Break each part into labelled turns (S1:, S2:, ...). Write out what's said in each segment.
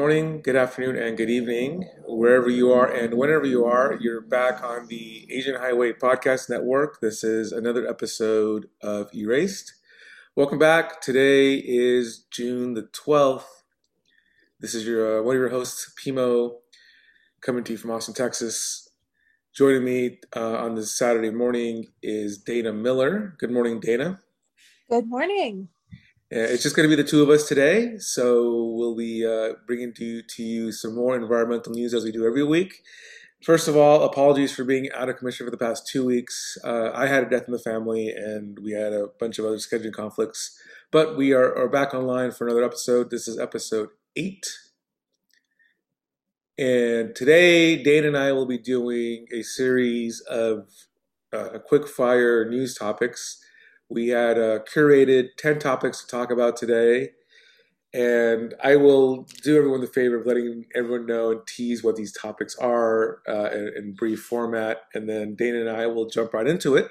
S1: Morning, good afternoon, and good evening, wherever you are and whenever you are. You're back on the Asian Highway Podcast Network. This is another episode of Erased. Welcome back. Today is June the 12th. This is your uh, one of your hosts, Pimo, coming to you from Austin, Texas. Joining me uh, on this Saturday morning is Dana Miller. Good morning, Dana.
S2: Good morning.
S1: It's just going to be the two of us today, so we'll be uh, bringing to you, to you some more environmental news as we do every week. First of all, apologies for being out of commission for the past two weeks. Uh, I had a death in the family, and we had a bunch of other scheduling conflicts, but we are, are back online for another episode. This is episode eight. And today, Dana and I will be doing a series of uh, quick fire news topics we had uh, curated 10 topics to talk about today. And I will do everyone the favor of letting everyone know and tease what these topics are uh, in, in brief format. And then Dana and I will jump right into it.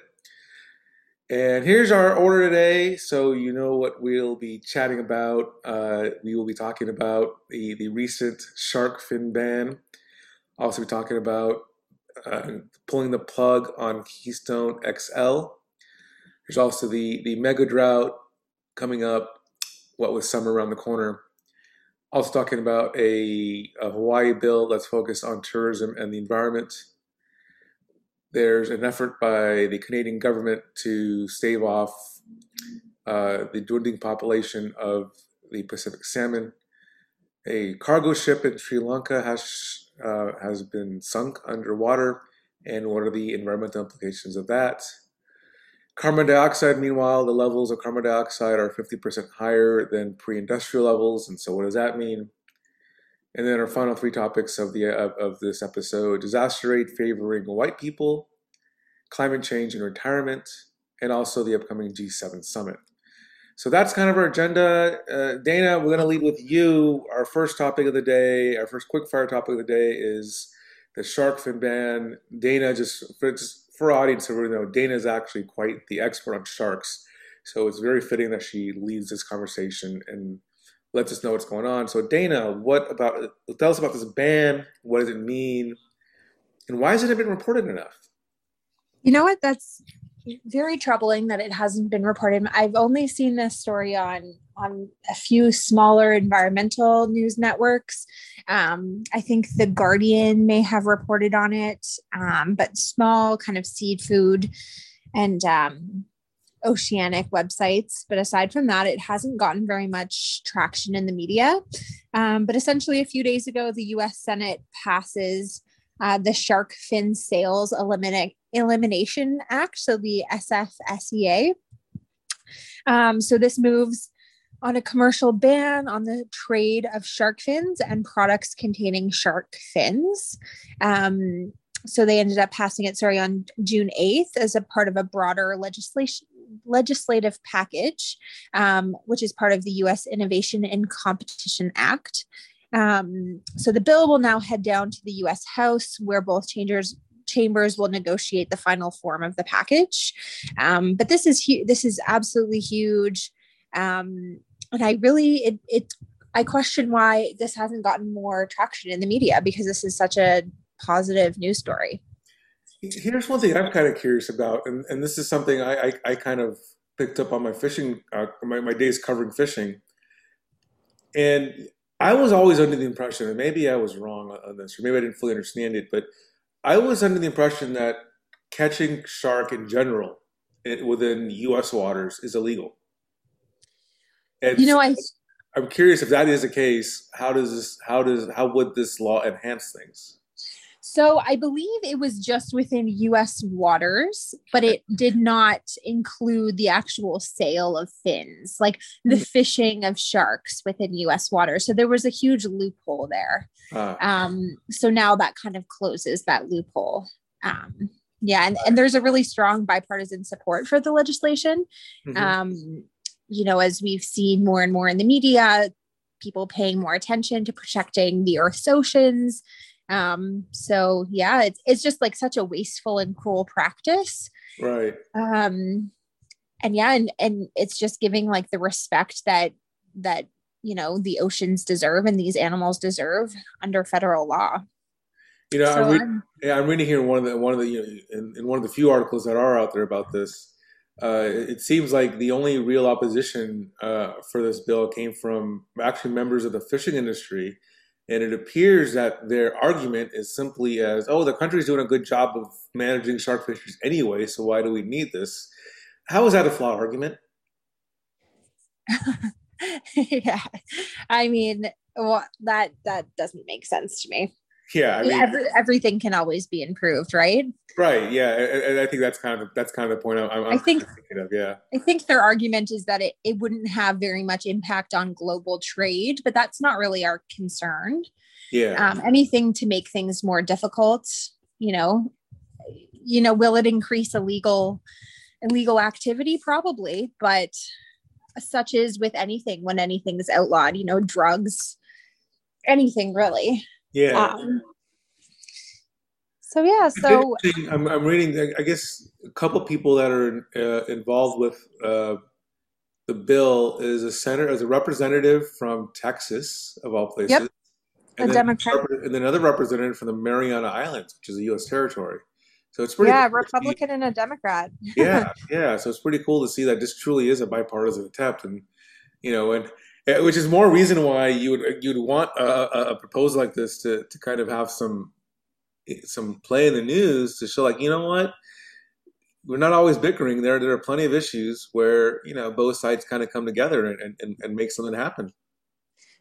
S1: And here's our order today, so you know what we'll be chatting about. Uh, we will be talking about the, the recent shark fin ban. Also, be talking about uh, pulling the plug on Keystone XL. There's also the the mega drought coming up. What with summer around the corner. Also talking about a, a Hawaii bill that's focused on tourism and the environment. There's an effort by the Canadian government to stave off uh, the dwindling population of the Pacific salmon. A cargo ship in Sri Lanka has uh, has been sunk underwater, and what are the environmental implications of that? Carbon dioxide, meanwhile, the levels of carbon dioxide are 50% higher than pre-industrial levels, and so what does that mean? And then our final three topics of the of, of this episode: disaster rate favoring white people, climate change and retirement, and also the upcoming G7 summit. So that's kind of our agenda. Uh, Dana, we're going to lead with you. Our first topic of the day, our first quick fire topic of the day is the shark fin ban. Dana, just, just for our audience, you know, Dana is actually quite the expert on sharks. So it's very fitting that she leads this conversation and lets us know what's going on. So Dana, what about tell us about this ban? What does it mean? And why hasn't it been reported enough?
S2: You know what? That's very troubling that it hasn't been reported. I've only seen this story on on a few smaller environmental news networks. Um, I think the Guardian may have reported on it, um, but small kind of seed food and um, oceanic websites. But aside from that, it hasn't gotten very much traction in the media. Um, but essentially, a few days ago, the US Senate passes uh, the Shark Fin Sales Eliminate Elimination Act, so the SFSEA. Um, so this moves on a commercial ban on the trade of shark fins and products containing shark fins. Um, so they ended up passing it, sorry, on June 8th as a part of a broader legislation legislative package, um, which is part of the U.S. Innovation and Competition Act. Um, so the bill will now head down to the U.S. House, where both chambers chambers will negotiate the final form of the package. Um, but this is hu- this is absolutely huge. Um, and I really it it I question why this hasn't gotten more traction in the media because this is such a positive news story.
S1: Here's one thing I'm kind of curious about, and, and this is something I, I, I kind of picked up on my fishing, uh, my, my days covering fishing. And I was always under the impression, and maybe I was wrong on this, or maybe I didn't fully understand it, but I was under the impression that catching shark in general eh, within U.S. waters is illegal.
S2: And you know, I
S1: I'm curious if that is the case. How does this? How does? How would this law enhance things?
S2: So I believe it was just within US waters, but it did not include the actual sale of fins, like the mm-hmm. fishing of sharks within US waters. So there was a huge loophole there. Uh, um, so now that kind of closes that loophole. Um, yeah, and, and there's a really strong bipartisan support for the legislation. Mm-hmm. Um, you know, as we've seen more and more in the media, people paying more attention to protecting the Earth's oceans. Um, so yeah, it's it's just like such a wasteful and cruel practice.
S1: Right.
S2: Um, and yeah, and and it's just giving like the respect that that you know the oceans deserve and these animals deserve under federal law.
S1: You know, so I'm, read, yeah, I'm reading here one of the one of the you know in, in one of the few articles that are out there about this. Uh, it seems like the only real opposition uh, for this bill came from actually members of the fishing industry and it appears that their argument is simply as, oh, the country's doing a good job of managing shark fisheries anyway, so why do we need this? How is that a flawed argument?
S2: yeah. I mean, well, that that doesn't make sense to me.
S1: Yeah, I mean,
S2: Every, everything can always be improved, right?
S1: Right. Yeah, and, I think that's kind of that's kind of the point I'm, I'm
S2: i think
S1: thinking of. Yeah,
S2: I think their argument is that it it wouldn't have very much impact on global trade, but that's not really our concern.
S1: Yeah.
S2: Um, anything to make things more difficult, you know, you know, will it increase illegal illegal activity? Probably, but such is with anything when anything is outlawed. You know, drugs, anything really.
S1: Yeah. Um,
S2: so yeah, so
S1: I'm, I'm reading. I guess a couple people that are uh, involved with uh, the bill is a senator, as a representative from Texas, of all places. Yep.
S2: And a then, Democrat.
S1: And then another representative from the Mariana Islands, which is a U.S. territory. So it's pretty.
S2: Yeah, Republican and a Democrat.
S1: yeah, yeah. So it's pretty cool to see that this truly is a bipartisan attempt, and you know, and which is more reason why you would you'd want a, a, proposal like this to to kind of have some some play in the news to show like you know what? We're not always bickering. There there are plenty of issues where you know both sides kind of come together and, and, and make something happen.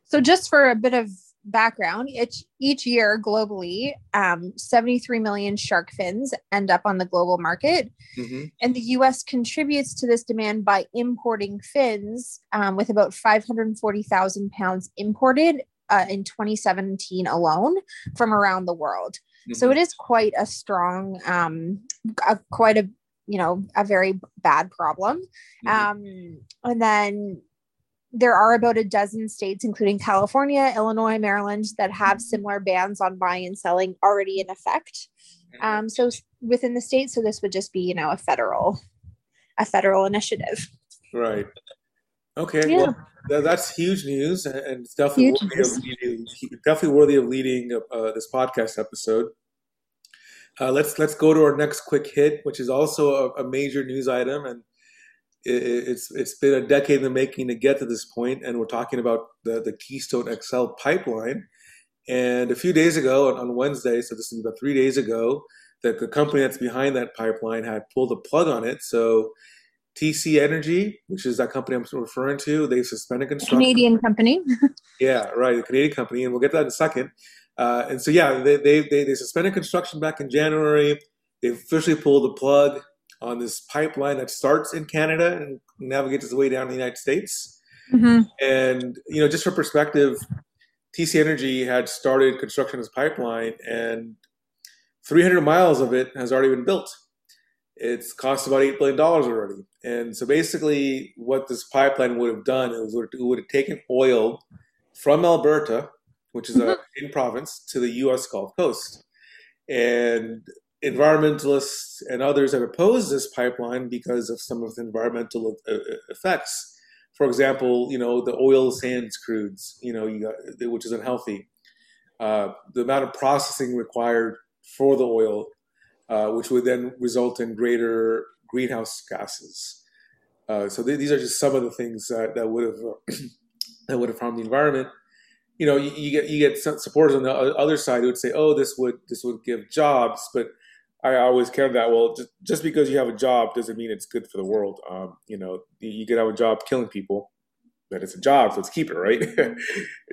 S2: So just for a bit of background, each, each year globally, um, 73 million shark fins end up on the global market. Mm-hmm. And the US contributes to this demand by importing fins um, with about 540,000 pounds imported uh, in 2017 alone from around the world. Mm-hmm. So it is quite a strong, um, a, quite a, you know, a very bad problem. Mm-hmm. Um, and then there are about a dozen states, including California, Illinois, Maryland, that have mm-hmm. similar bans on buying and selling already in effect. Mm-hmm. Um, so within the state, so this would just be, you know, a federal, a federal initiative.
S1: Right. Okay. Yeah. Well, that's huge news, and it's definitely worthy of leading, definitely worthy of leading uh, this podcast episode. Uh, let's let's go to our next quick hit, which is also a, a major news item, and it's it's been a decade in the making to get to this point, and we're talking about the the Keystone XL pipeline. And a few days ago, on Wednesday, so this is about three days ago, that the company that's behind that pipeline had pulled the plug on it. So TC Energy, which is that company I'm referring to, they suspended construction.
S2: Canadian company.
S1: yeah, right, a Canadian company, and we'll get that in a second. Uh, and so, yeah, they, they, they, they suspended construction back in January. They officially pulled the plug on this pipeline that starts in Canada and navigates its way down to the United States. Mm-hmm. And you know, just for perspective, TC Energy had started construction of this pipeline, and 300 miles of it has already been built. It's cost about eight billion dollars already. And so, basically, what this pipeline would have done is it would have taken oil from Alberta, which is a mm-hmm. in province, to the U.S. Gulf Coast. And environmentalists and others have opposed this pipeline because of some of the environmental uh, uh, effects. For example, you know the oil sands crudes, you know, you got, which is unhealthy. Uh, the amount of processing required for the oil, uh, which would then result in greater greenhouse gases. Uh, so th- these are just some of the things that, that would have that would have harmed the environment you know, you, you, get you get supporters on the other side who would say, "Oh, this would this would give jobs," but I always care that well. Just, just because you have a job doesn't mean it's good for the world. Um, you know, you could have a job killing people, but it's a job, so let's keep it right.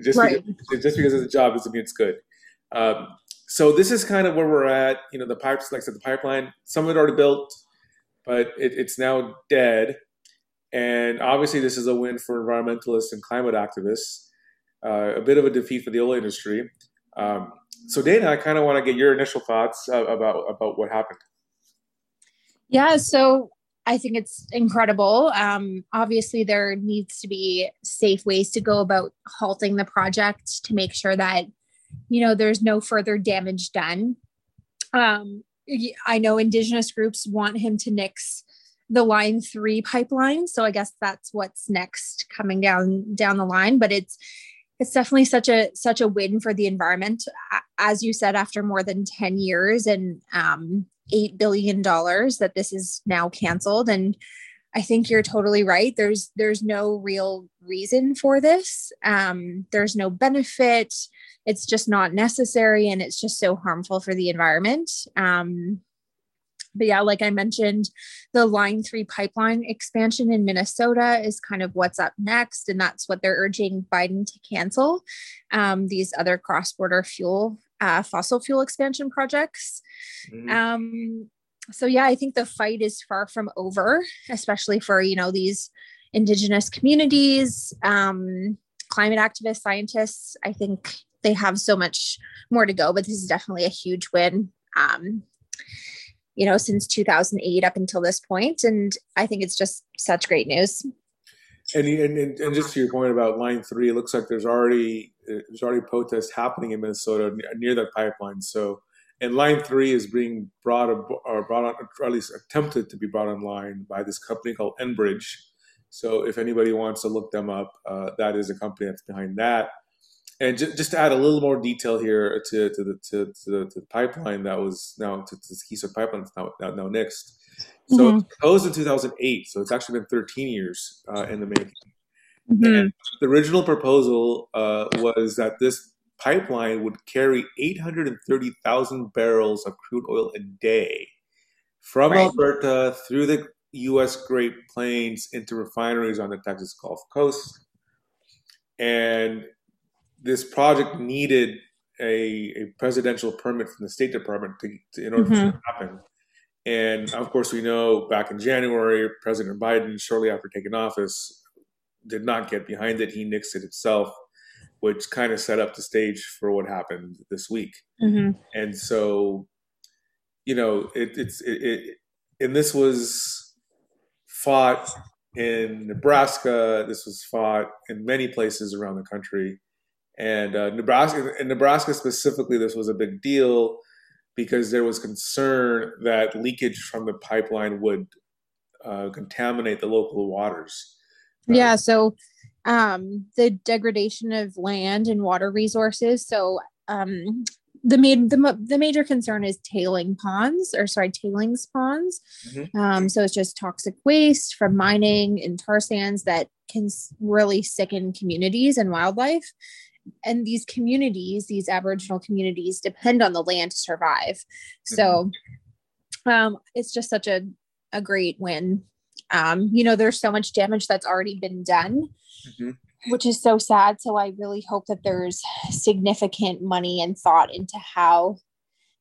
S1: just right. Because, just because it's a job doesn't mean it's good. Um, so this is kind of where we're at. You know, the pipes, like I said, the pipeline, some of it already built, but it, it's now dead. And obviously, this is a win for environmentalists and climate activists. Uh, a bit of a defeat for the oil industry. Um, so Dana, I kind of want to get your initial thoughts about about what happened.
S2: Yeah, so I think it's incredible. Um, obviously, there needs to be safe ways to go about halting the project to make sure that you know there's no further damage done. Um, I know Indigenous groups want him to nix the line three pipeline. So I guess that's what's next coming down down the line. But it's it's definitely such a such a win for the environment, as you said, after more than ten years and um, eight billion dollars that this is now canceled. And I think you're totally right. There's there's no real reason for this. Um, there's no benefit. It's just not necessary, and it's just so harmful for the environment. Um, but yeah, like I mentioned, the Line 3 pipeline expansion in Minnesota is kind of what's up next. And that's what they're urging Biden to cancel um, these other cross border fuel, uh, fossil fuel expansion projects. Mm-hmm. Um, so yeah, I think the fight is far from over, especially for, you know, these indigenous communities, um, climate activists, scientists. I think they have so much more to go, but this is definitely a huge win. Um, you know, since 2008 up until this. And I think it's just such great news.
S1: And, and, and just to your point about line three, it looks like there's already there's already protests happening in Minnesota near that pipeline. So, and line three is being brought or brought on, or at least attempted to be brought online by this company called Enbridge. So, if anybody wants to look them up, uh, that is a company that's behind that and just, just to add a little more detail here to, to the to, to, the, to the pipeline that was now to, to the Keystone pipeline now, now, now next. So mm-hmm. it proposed in 2008, so it's actually been 13 years uh, in the making. Mm-hmm. the original proposal uh, was that this pipeline would carry 830,000 barrels of crude oil a day from right. Alberta through the U.S. Great Plains into refineries on the Texas Gulf Coast. And this project needed a, a presidential permit from the State Department to, to in order mm-hmm. for it to happen. And of course, we know back in January, President Biden, shortly after taking office, did not get behind it. He nixed it himself, which kind of set up the stage for what happened this week. Mm-hmm. And so, you know, it, it's it, it, and this was fought in Nebraska. This was fought in many places around the country. And uh, Nebraska, in Nebraska specifically, this was a big deal because there was concern that leakage from the pipeline would uh, contaminate the local waters.
S2: Yeah. So um, the degradation of land and water resources. So um, the main the, the major concern is tailing ponds or sorry tailings ponds mm-hmm. um, so it's just toxic waste from mining and tar sands that can really sicken communities and wildlife and these communities these aboriginal communities depend on the land to survive so um, it's just such a, a great win um, you know there's so much damage that's already been done mm-hmm. which is so sad so i really hope that there's significant money and thought into how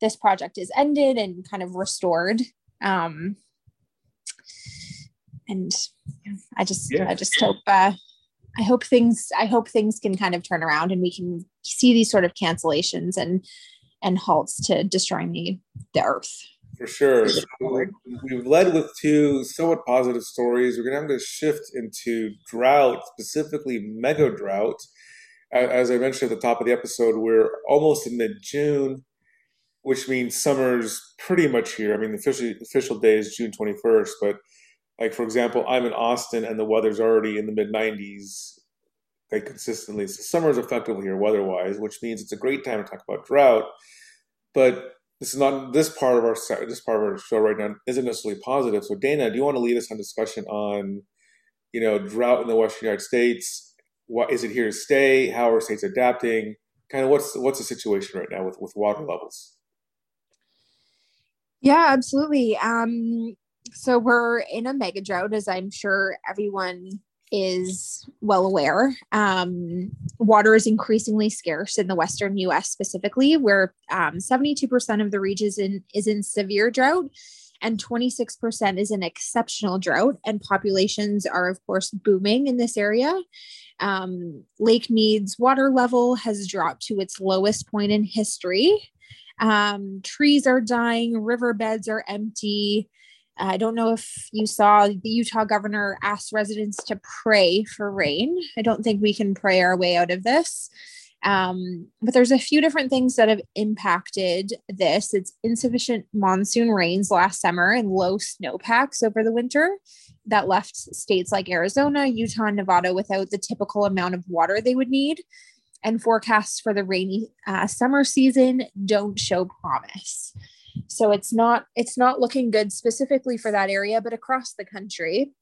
S2: this project is ended and kind of restored um, and i just yeah. i just hope uh, I hope things I hope things can kind of turn around and we can see these sort of cancellations and and halts to destroying the the earth.
S1: For sure. So we've led with two somewhat positive stories. We're gonna have to shift into drought, specifically mega drought. As I mentioned at the top of the episode, we're almost in mid June, which means summer's pretty much here. I mean, the official official day is June twenty first, but like for example, I'm in Austin and the weather's already in the mid 90s, like consistently. So summer is effectively here weather-wise, which means it's a great time to talk about drought. But this is not this part of our this part of our show right now isn't necessarily positive. So Dana, do you want to lead us on discussion on, you know, drought in the Western United States? What is it here to stay? How are states adapting? Kind of what's what's the situation right now with with water levels?
S2: Yeah, absolutely. Um, so we're in a mega drought, as I'm sure everyone is well aware. Um, water is increasingly scarce in the Western US specifically, where um, 72% of the region is in, is in severe drought and 26% is in exceptional drought. And populations are, of course, booming in this area. Um, Lake Mead's water level has dropped to its lowest point in history. Um, trees are dying, riverbeds are empty. I don't know if you saw the Utah governor asked residents to pray for rain. I don't think we can pray our way out of this. Um, but there's a few different things that have impacted this. It's insufficient monsoon rains last summer and low snowpacks over the winter that left states like Arizona, Utah, and Nevada without the typical amount of water they would need. And forecasts for the rainy uh, summer season don't show promise. So it's not it's not looking good specifically for that area, but across the country.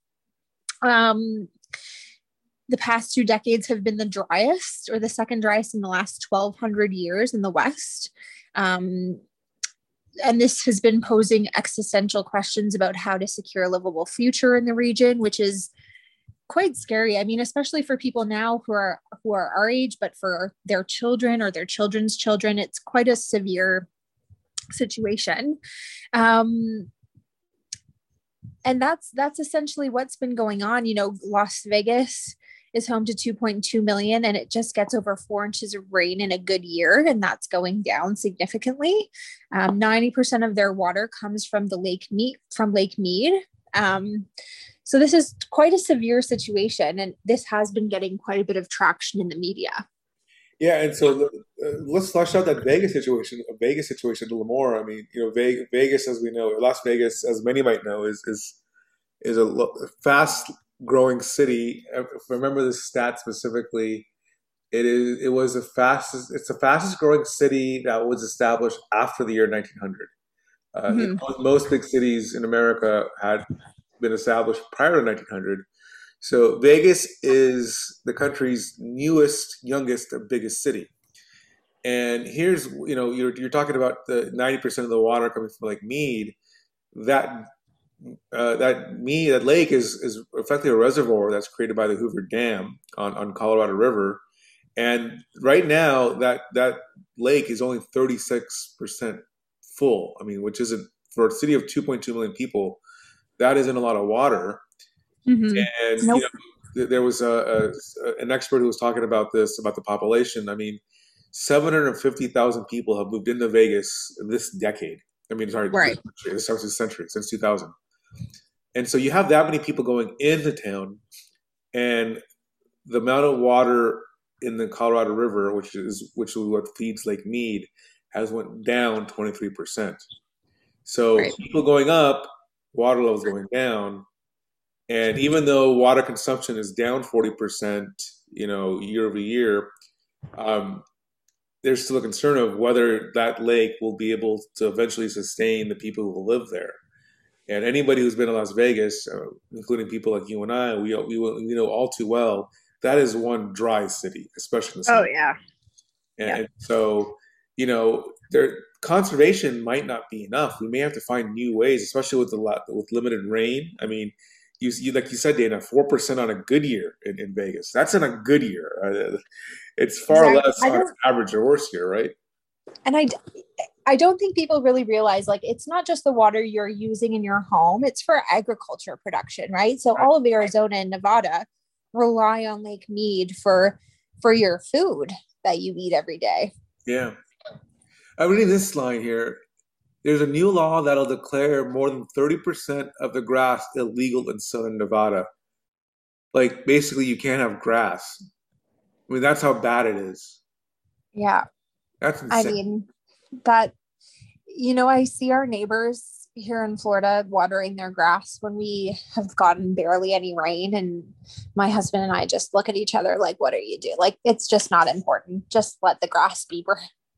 S2: Um, the past two decades have been the driest or the second driest in the last 1200 years in the West. Um, and this has been posing existential questions about how to secure a livable future in the region, which is quite scary. I mean, especially for people now who are who are our age, but for their children or their children's children, it's quite a severe situation. Um, and that's that's essentially what's been going on. You know, Las Vegas is home to 2.2 million and it just gets over four inches of rain in a good year and that's going down significantly um, 90% of their water comes from the lake mead from lake mead um, so this is quite a severe situation and this has been getting quite a bit of traction in the media
S1: yeah, and so uh, let's flesh out that Vegas situation. A Vegas situation a little more. I mean, you know, Vegas, as we know, Las Vegas, as many might know, is is is a fast growing city. I remember the stat specifically, it is it was the fastest. It's the fastest growing city that was established after the year 1900. Uh, mm-hmm. most big cities in America had been established prior to 1900. So Vegas is the country's newest, youngest, biggest city. And here's you know you're you're talking about the 90% of the water coming from Lake Mead. That uh, that me that lake is is effectively a reservoir that's created by the Hoover Dam on, on Colorado River, and right now that that lake is only 36 percent full. I mean, which isn't for a city of 2.2 million people, that isn't a lot of water. Mm-hmm. And nope. you know, there was a, a, an expert who was talking about this about the population. I mean, 750,000 people have moved into Vegas this decade. I mean, sorry, right. this, this century since 2000. And so you have that many people going into town, and the amount of water in the Colorado River, which is which is what feeds Lake Mead, has went down 23%. So right. people going up, water levels going down. And even though water consumption is down 40%, you know, year over year, um, there's still a concern of whether that lake will be able to eventually sustain the people who live there. And anybody who's been to Las Vegas, uh, including people like you and I, we, we we know all too well that is one dry city, especially in the
S2: summer. Oh yeah.
S1: And, yeah. so, you know, there conservation might not be enough. We may have to find new ways, especially with the with limited rain. I mean, you, you like you said, Dana, four percent on a good year in, in, Vegas. That's in a good year. Uh, it's far exactly. less on average or worse year, right?
S2: And I, I don't think people really realize like it's not just the water you're using in your home, it's for agriculture production, right? So all of Arizona and Nevada rely on Lake Mead for for your food that you eat every day.
S1: Yeah. I'm reading this line here. There's a new law that'll declare more than 30% of the grass illegal in southern Nevada. Like basically you can't have grass. I mean that's how bad it is.
S2: Yeah.
S1: That's insane.
S2: I mean that you know i see our neighbors here in florida watering their grass when we have gotten barely any rain and my husband and i just look at each other like what are you doing like it's just not important just let the grass be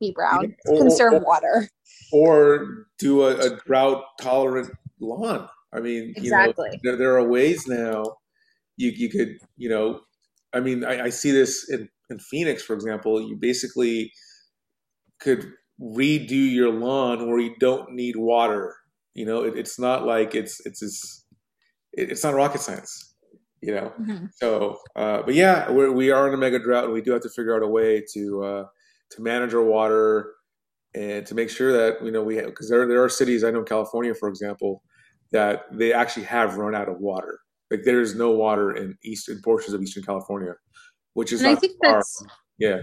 S2: be brown or, conserve water
S1: or do a, a drought tolerant lawn i mean
S2: exactly
S1: you know, there, there are ways now you, you could you know i mean I, I see this in in phoenix for example you basically could redo your lawn where you don't need water. You know, it, it's not like it's it's it's it's not rocket science. You know, mm-hmm. so uh, but yeah, we're, we are in a mega drought, and we do have to figure out a way to uh, to manage our water and to make sure that you know we have because there there are cities I know California, for example, that they actually have run out of water. Like there is no water in eastern portions of Eastern California, which is
S2: and I think far. that's
S1: yeah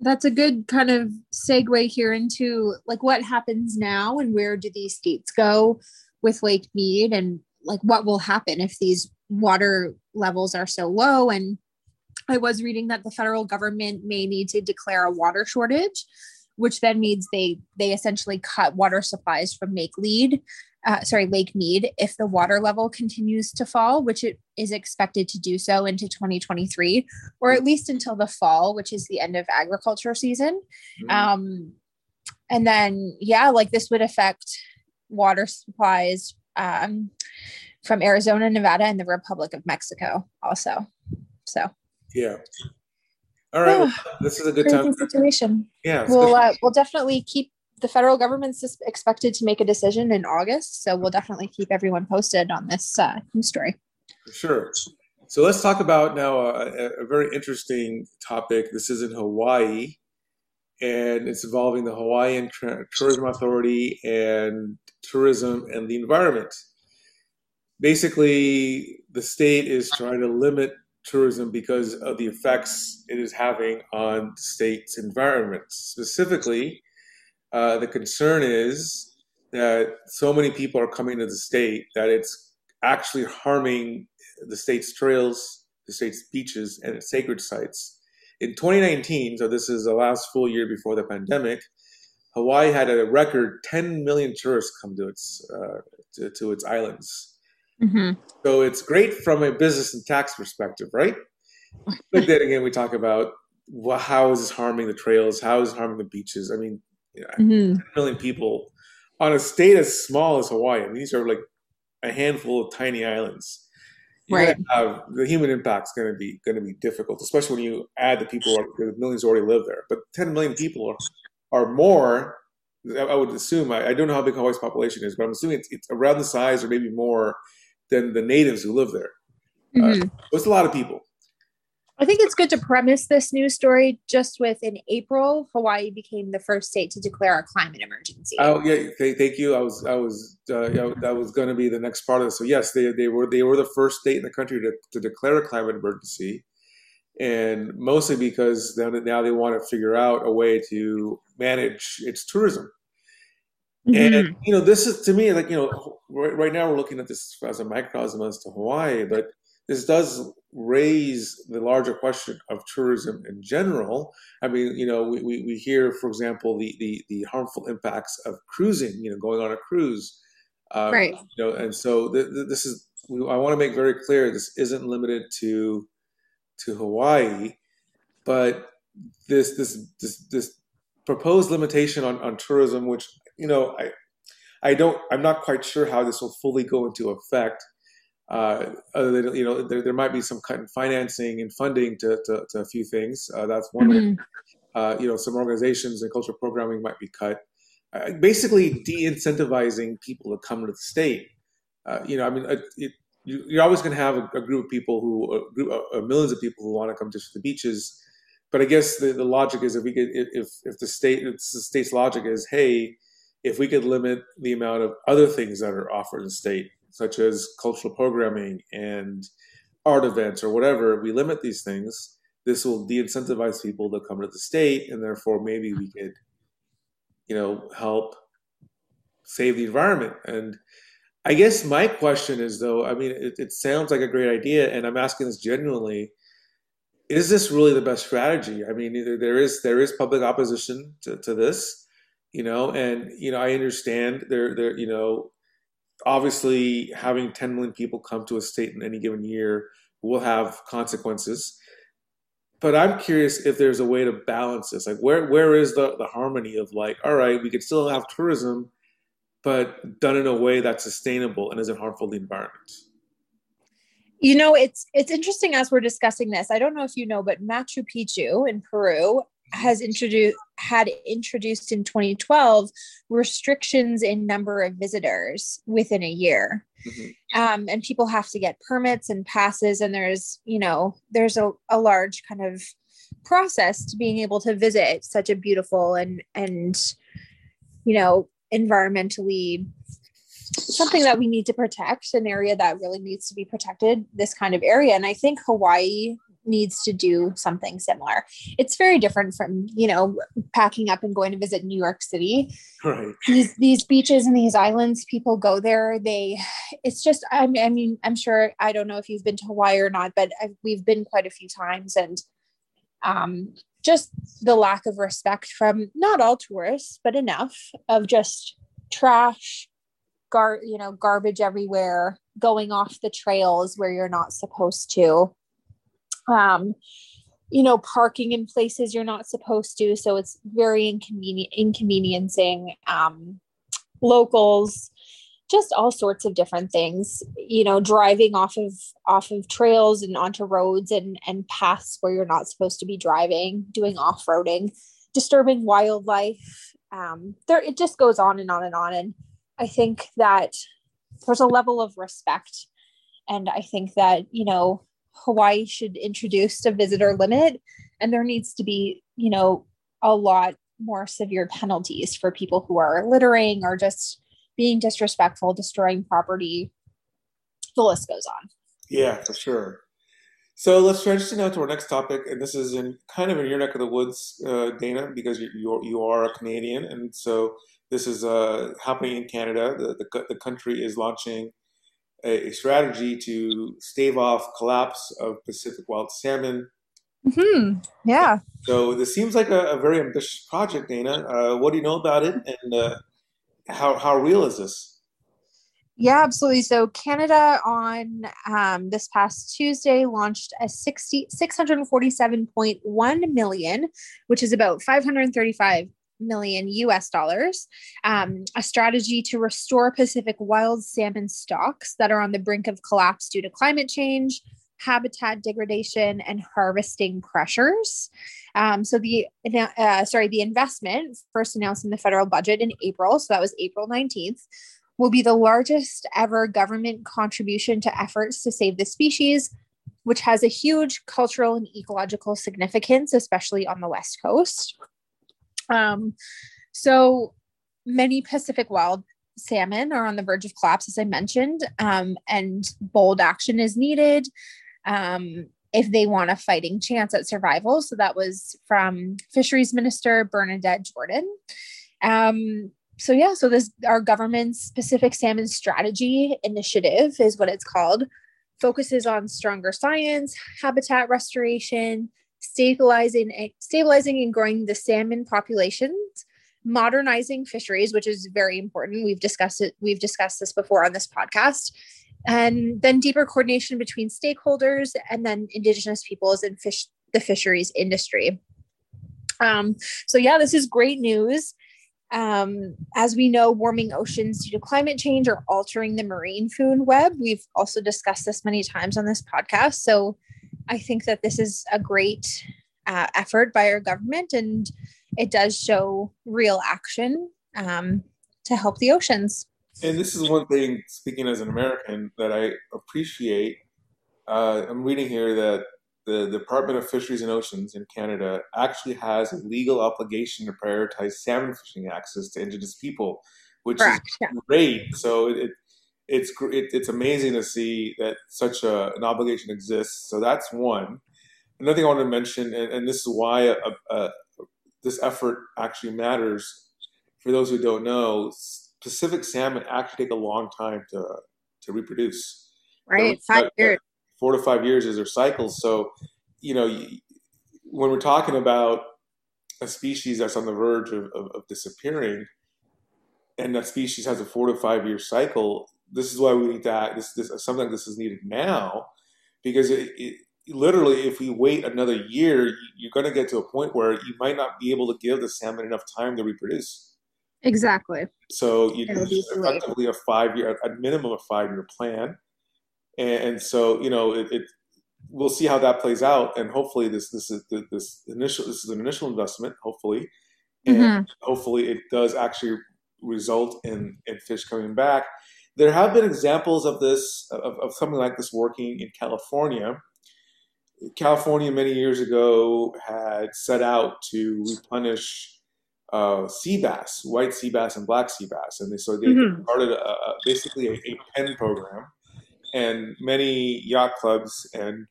S2: that's a good kind of segue here into like what happens now and where do these states go with Lake Mead and like what will happen if these water levels are so low and I was reading that the federal government may need to declare a water shortage, which then means they they essentially cut water supplies from Lake Lead, uh, sorry, Lake Mead, if the water level continues to fall, which it is expected to do so into 2023, or at least until the fall, which is the end of agriculture season. Mm-hmm. Um, and then, yeah, like this would affect water supplies um, from Arizona, Nevada, and the Republic of Mexico also. So,
S1: yeah. All right. well, this is a good time.
S2: Situation. Yeah. We'll uh, we'll definitely keep the federal government's expected to make a decision in August, so we'll definitely keep everyone posted on this uh, news story.
S1: For sure. So let's talk about now a, a very interesting topic. This is in Hawaii, and it's involving the Hawaiian Tourism Authority and tourism and the environment. Basically, the state is trying to limit tourism because of the effects it is having on the state's environment. Specifically, uh, the concern is that so many people are coming to the state that it's actually harming the state's trails, the state's beaches, and its sacred sites. In 2019, so this is the last full year before the pandemic, Hawaii had a record 10 million tourists come to its uh, to, to, its islands. Mm-hmm. So it's great from a business and tax perspective, right? But then again, we talk about well, how is this harming the trails? How is it harming the beaches? I mean, you know, mm-hmm. 10 million people on a state as small as Hawaii. I mean, these are like a handful of tiny islands. right. Have, the human impact is going to be going to be difficult, especially when you add the people, the millions already live there. But 10 million people are, are more. I would assume. I, I don't know how big Hawaii's population is, but I'm assuming it's, it's around the size or maybe more than the natives who live there. Uh, mm-hmm. Uh, it's a lot of people.
S2: I think it's good to premise this news story just with in April, Hawaii became the first state to declare a climate emergency.
S1: Oh yeah, thank you. I was I was uh, yeah, that was going to be the next part of this. So yes, they they were they were the first state in the country to, to declare a climate emergency, and mostly because now they want to figure out a way to manage its tourism. Mm-hmm. And you know, this is to me like you know, right, right now we're looking at this as a microcosm as to Hawaii, but this does raise the larger question of tourism in general. I mean, you know, we, we, we hear, for example, the, the, the harmful impacts of cruising, you know, going on a cruise.
S2: Um, right.
S1: You know, and so th- th- this is, I want to make very clear, this isn't limited to, to Hawaii, but this, this, this, this proposed limitation on, on tourism, which, you know, I, I don't, I'm not quite sure how this will fully go into effect uh, other than you know there, there might be some cut in financing and funding to, to, to a few things. Uh, that's one mm-hmm. uh, you know some organizations and cultural programming might be cut. Uh, basically de-incentivizing people to come to the state. Uh, you know i mean uh, it, you, are always going to have a, a, group of people who a group, millions of people who want to come to the beaches. But i guess the, the logic is if we could if if the state the state's logic is hey if we could limit the amount of other things that are offered in state such as cultural programming and art events or whatever, we limit these things, this will de-incentivize people to come to the state, and therefore maybe we could, you know, help save the environment. And I guess my question is, though, I mean, it, it sounds like a great idea, and I'm asking this genuinely: Is this really the best strategy? I mean, there is there is public opposition to, to this, you know, and you know, I understand there there you know obviously having 10 million people come to a state in any given year will have consequences. But i'm curious if there's a way to balance this. Like where where is the, the harmony of like all right we could still have tourism but done in a way that's sustainable and isn't harmful to the environment?
S2: You know it's it's interesting as we're discussing this. I don't know if you know but machu picchu in peru has introduced had introduced in 2012 restrictions in number of visitors within a year mm-hmm. um, and people have to get permits and passes and there's you know there's a, a large kind of process to being able to visit such a beautiful and and you know environmentally something that we need to protect an area that really needs to be protected this kind of area and i think hawaii needs to do something similar. It's very different from, you know, packing up and going to visit New York City.
S1: Right.
S2: These these beaches and these islands, people go there. They, it's just, I mean, I mean, I'm sure I don't know if you've been to Hawaii or not, but I've, we've been quite a few times, and um, just the lack of respect from not all tourists, but enough of just trash, gar, you know, garbage everywhere, going off the trails where you're not supposed to um, you know, parking in places you're not supposed to. So it's very inconvenient, inconveniencing um, locals, just all sorts of different things. You know, driving off of off of trails and onto roads and and paths where you're not supposed to be driving, doing off roading, disturbing wildlife. Um, there, it just goes on and on and on. And I think that there's a level of respect, and I think that you know Hawaii should introduce a visitor limit and there needs to be, you know, a lot more severe penalties for people who are littering or just being disrespectful, destroying property. The list goes on.
S1: Yeah, for sure. So let's transition now to our next topic, and this is in kind of in your neck of the woods, uh, Dana, because you you you are a Canadian, and so this is uh, happening in Canada. The, the, the country is launching a, strategy to stave off collapse of Pacific wild salmon.
S2: Mm-hmm. Yeah.
S1: So this seems like a, a very ambitious project, Dana. Uh, what do you know about it, and uh, how how real is this?
S2: Yeah, absolutely. So Canada on um, this past Tuesday launched a 60, 647.1 million, which is about 535 million US dollars, um, a strategy to restore Pacific wild salmon stocks that are on the brink of collapse due to climate change, habitat degradation, and harvesting pressures. Um, so the uh, sorry, the investment first announced in the federal budget in April, so that was April 19th, will be the largest ever government contribution to efforts to save the species which has a huge cultural and ecological significance, especially on the West Coast. Um, so many Pacific wild salmon are on the verge of collapse, as I mentioned, um, and bold action is needed um, if they want a fighting chance at survival. So that was from Fisheries Minister Bernadette Jordan. Um, so yeah, so this our government's Pacific Salmon Strategy Initiative is what it's called. Focuses on stronger science, habitat restoration, stabilizing stabilizing and growing the salmon populations modernizing fisheries which is very important. We've discussed it we've discussed this before on this podcast. And then deeper coordination between stakeholders and then indigenous peoples and fish the fisheries industry. Um, so yeah this is great news. Um, as we know warming oceans due to climate change are altering the marine food web. We've also discussed this many times on this podcast. So I think that this is a great uh, effort by our government and it does show real action um, to help the oceans.
S1: And this is one thing, speaking as an American, that I appreciate. Uh, I'm reading here that the Department of Fisheries and Oceans in Canada actually has a legal obligation to prioritize salmon fishing access to Indigenous people, which Correct, is yeah. great. So it, it's it, it's amazing to see that such a, an obligation exists. So that's one. Another thing I want to mention, and, and this is why a, a, this effort actually matters. For those who don't know, Pacific salmon actually take a long time to to reproduce.
S2: Right, so, five years.
S1: Four to five years is their cycle. So, you know, when we're talking about a species that's on the verge of, of, of disappearing, and that species has a four to five year cycle, this is why we need that. This, this something like this is needed now, because it, it, literally, if we wait another year, you're going to get to a point where you might not be able to give the salmon enough time to reproduce.
S2: Exactly.
S1: So you effectively a five year, a minimum of five year plan, and, and so you know it, it, We'll see how that plays out, and hopefully this this is this initial this is an initial investment. Hopefully, and mm-hmm. hopefully it does actually result in in fish coming back there have been examples of this, of, of something like this working in California. California many years ago had set out to replenish uh, sea bass, white sea bass and black sea bass, and they, so they mm-hmm. started a, basically a, a, pen program, and many yacht clubs and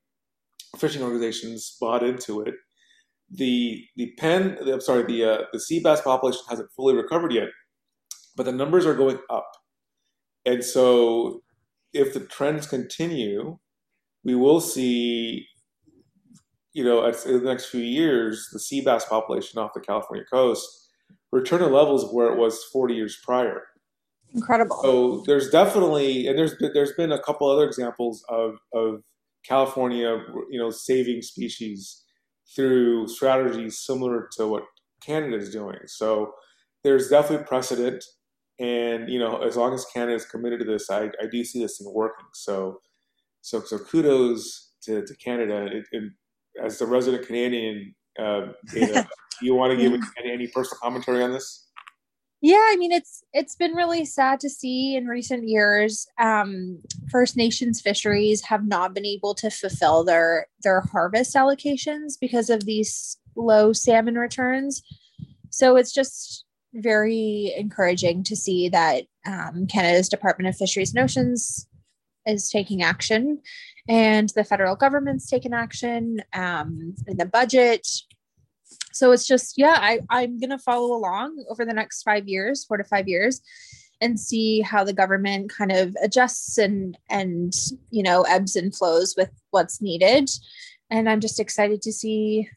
S1: fishing organizations bought into it. The the pen, I'm sorry, the uh, the sea bass population hasn't fully recovered yet, but the numbers are going up, and so if the trends continue, we will see, you know, in the next few years, the sea bass population off the California coast return to levels of where it was 40 years prior.
S2: Incredible.
S1: So there's definitely, and there's there's been a couple other examples of of California, you know, saving species through strategies similar to what Canada is doing. So there's definitely precedent, and you know, as long as Canada is committed to this, I, I do see this thing working. So, so so kudos to, to Canada. It, it, as the resident Canadian, uh, data, you want to give any, any personal commentary on this?
S2: yeah i mean it's it's been really sad to see in recent years um, first nations fisheries have not been able to fulfill their their harvest allocations because of these low salmon returns so it's just very encouraging to see that um, canada's department of fisheries and oceans is taking action and the federal government's taken action um, in the budget. So it's just yeah I, i'm going to follow along over the next five years four to five years and see how the government kind of adjusts and and you know ebbs and flows with what's needed. And i'm just excited to see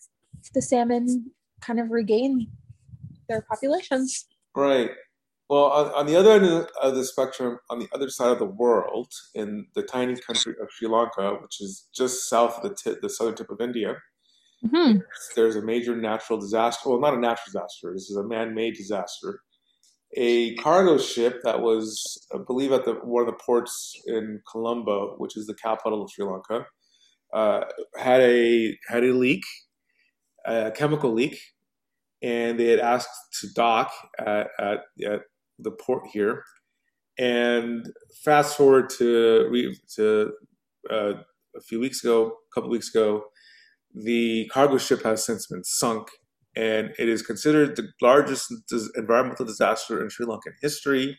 S2: the salmon kind of regain their populations
S1: right well on, on the other end of the spectrum on the other side of the world in the tiny country of sri lanka which is just south of the, tip, the southern tip of india Mm-hmm. There's a major natural disaster. Well, not a natural disaster. This is a man-made disaster. A cargo ship that was, I believe, at the one of the ports in Colombo, which is the capital of Sri Lanka, uh, had a had a leak, a chemical leak, and they had asked to dock at, at, at the port here. And fast forward to to uh, a few weeks ago, a couple weeks ago, the cargo ship has since been sunk, and it is considered the largest environmental disaster in Sri Lankan history.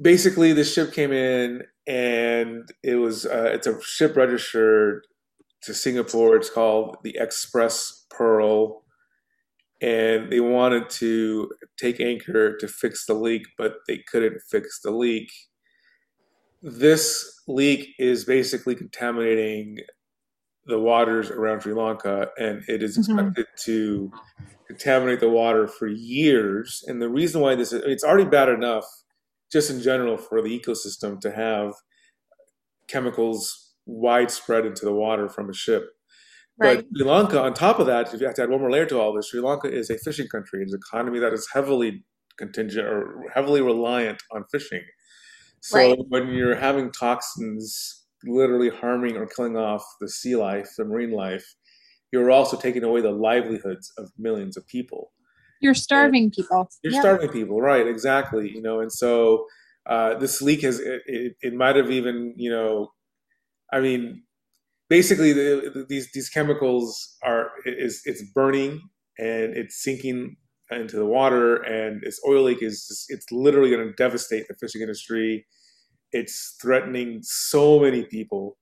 S1: Basically, the ship came in, and it was uh, it's a ship registered to Singapore. It's called the X-Press Pearl, and they wanted to take anchor to fix the leak, but they couldn't fix the leak. This leak is basically contaminating the waters around Sri Lanka, and it is mm-hmm. expected mm-hmm. to contaminate the water for years. And the reason why this is, it's already bad enough, just in general, for the ecosystem to have chemicals widespread into the water from a ship. Right. But Sri Lanka, on top of that, if you have to add one more layer to all this, Sri Lanka is a fishing country. It's an economy that is heavily contingent or heavily reliant on fishing. So right. when you're having toxins literally harming or killing off the sea life, the marine life, you're also taking away the livelihoods of millions of people.
S2: You're starving and people.
S1: You're starving people, right? Exactly. You know, and so uh, this leak has it, it, it, might have even you know, I mean, basically the, the, these these chemicals are is it's burning and it's sinking into the water, and this oil leak is just, it's literally going to devastate the fishing industry it's threatening so many people.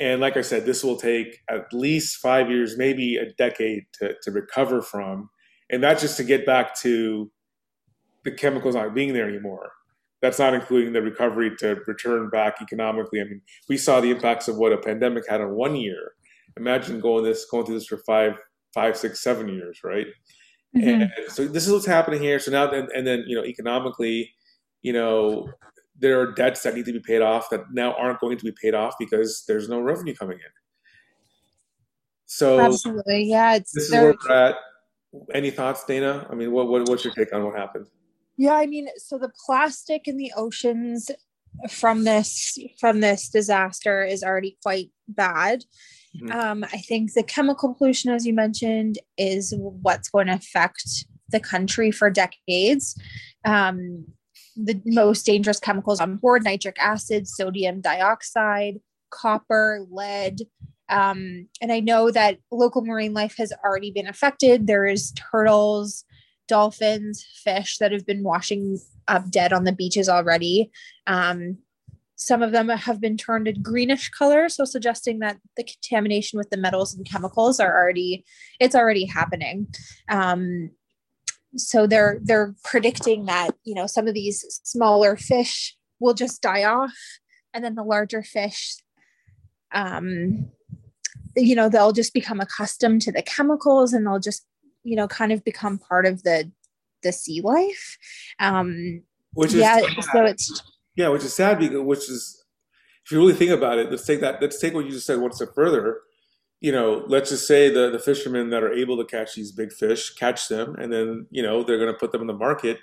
S1: And like I said, this will take at least five years, maybe a decade to, to recover from. And that's just to get back to the chemicals not being there anymore. That's not including the recovery to return back economically. I mean, we saw the impacts of what a pandemic had on one year. Imagine going this going through this for five, five, six, seven years, right? Mm-hmm. And so this is what's happening here. So now, and, and then you know, economically, you know, there are debts that need to be paid off that now aren't going to be paid off because there's no revenue coming in. So
S2: absolutely, yeah. It's
S1: this is where we're at. Any thoughts, Dana? I mean, what, what what's your take on what happened?
S2: Yeah, I mean, so the plastic in the oceans from this from this disaster is already quite bad. Mm-hmm. Um, I think the chemical pollution, as you mentioned, is what's going to affect the country for decades. Um, the most dangerous chemicals on board nitric acid, sodium dioxide, copper, lead. Um, and I know that local marine life has already been affected. There is turtles, dolphins, fish that have been washing up dead on the beaches already. Um, some of them have been turned a greenish color, so suggesting that the contamination with the metals and chemicals are already it's already happening. Um, so they're they're predicting that you know some of these smaller fish will just die off, and then the larger fish, um, you know, they'll just become accustomed to the chemicals, and they'll just you know kind of become part of the the sea life. Um,
S1: which is
S2: yeah, so it's
S1: yeah, which is sad because which is if you really think about it, let's take that let's take what you just said one step further. You know, let's just say the the fishermen that are able to catch these big fish catch them, and then you know they're going to put them in the market,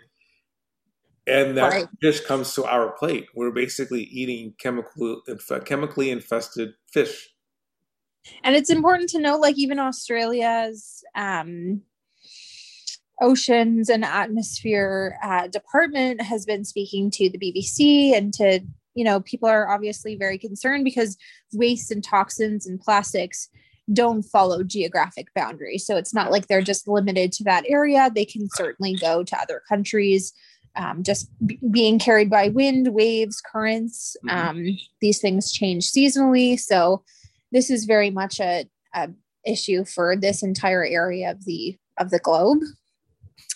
S1: and that right. fish comes to our plate. We're basically eating chemical chemically infested fish.
S2: And it's important to note, like even Australia's um, oceans and atmosphere uh, department has been speaking to the BBC and to you know people are obviously very concerned because waste and toxins and plastics don't follow geographic boundaries. So it's not like they're just limited to that area. They can certainly go to other countries um, just b- being carried by wind waves currents mm-hmm. um, these things change seasonally. So this is very much a, a issue for this entire area of the of the globe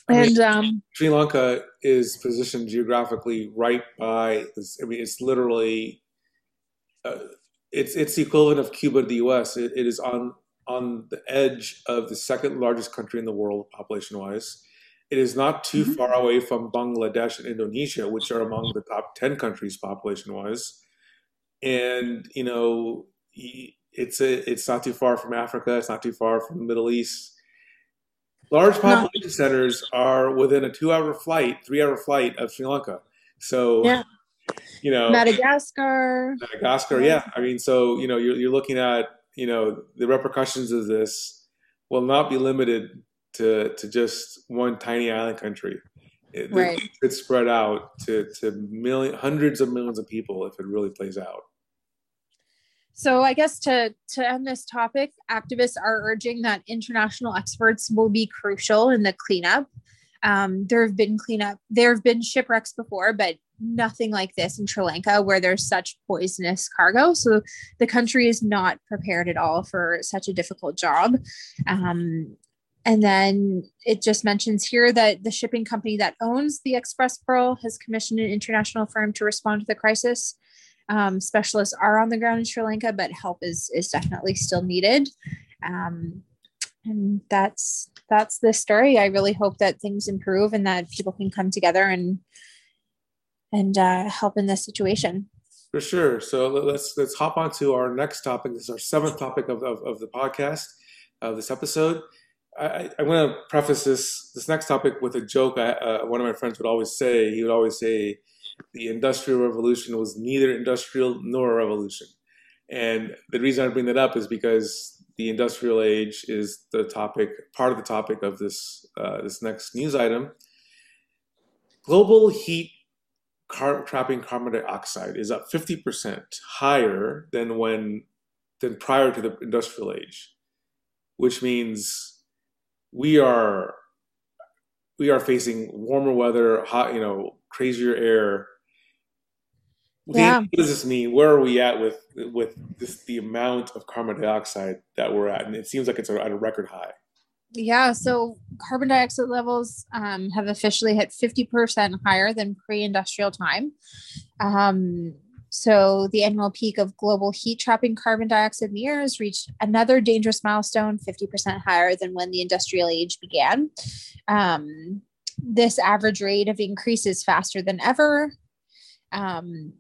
S2: and mean, um,
S1: Sri Lanka is positioned geographically right by. This, I mean, it's literally. Uh, it's it's the equivalent of Cuba to the U.S. It, it is on on the edge of the second largest country in the world population wise. It is not too mm-hmm. far away from Bangladesh and Indonesia, which are among the top ten countries population wise. And you know, it's a, it's not too far from Africa. It's not too far from the Middle East Large population no. centers are within a two-hour flight, three-hour flight of Sri Lanka. So, yeah. you know,
S2: Madagascar.
S1: Madagascar, yeah. I mean, so you know, you're you're looking at you know the repercussions of this will not be limited to to just one tiny island country. It, right. it could spread out to to million, hundreds of millions of people if it really plays out.
S2: So I guess to to end this topic, activists are urging that international experts will be crucial in the cleanup. Um, there have been cleanup, there have been shipwrecks before, but nothing like this in Sri Lanka where there's such poisonous cargo. So the country is not prepared at all for such a difficult job. Um, and then it just mentions here that the shipping company that owns the X-Press Pearl has commissioned an international firm to respond to the crisis um, specialists are on the ground in Sri Lanka, but help is is definitely still needed. Um, and that's that's the story. I really hope that things improve and that people can come together and and uh, help in this situation.
S1: For sure. So let's let's hop on to our next topic. This is our seventh topic of, of, of the podcast of this episode. I, I want to preface this this next topic with a joke. I, uh, one of my friends would always say. He would always say, the Industrial Revolution was neither industrial nor a revolution. And the reason I bring that up is because the industrial age is the topic, part of the topic of this uh, this next news item. Global heat car- trapping carbon dioxide is up 50% higher than when than prior to the industrial age, which means we are we are facing warmer weather, hot, you know, crazier air. Yeah. What does this mean? Where are we at with with this the amount of carbon dioxide that we're at? And it seems like it's at a record high.
S2: Yeah, so carbon dioxide levels um, have officially hit 50% higher than pre industrial time. Um, so the annual peak of global heat trapping carbon dioxide in the air has reached another dangerous milestone, 50% higher than when the industrial age began. Um, this average rate of increase is faster than ever. Um,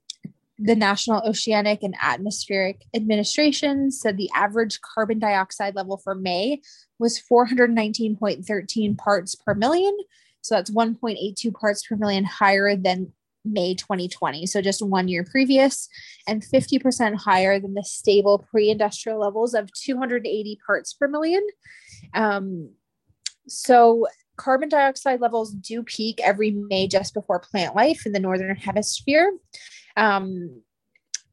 S2: the National Oceanic and Atmospheric Administration said the average carbon dioxide level for May was 419.13 parts per million. So that's 1.82 parts per million higher than May 2020. So just one year previous, and 50% higher than the stable pre industrial levels of 280 parts per million. Um, so carbon dioxide levels do peak every May just before plant life in the northern hemisphere. Um,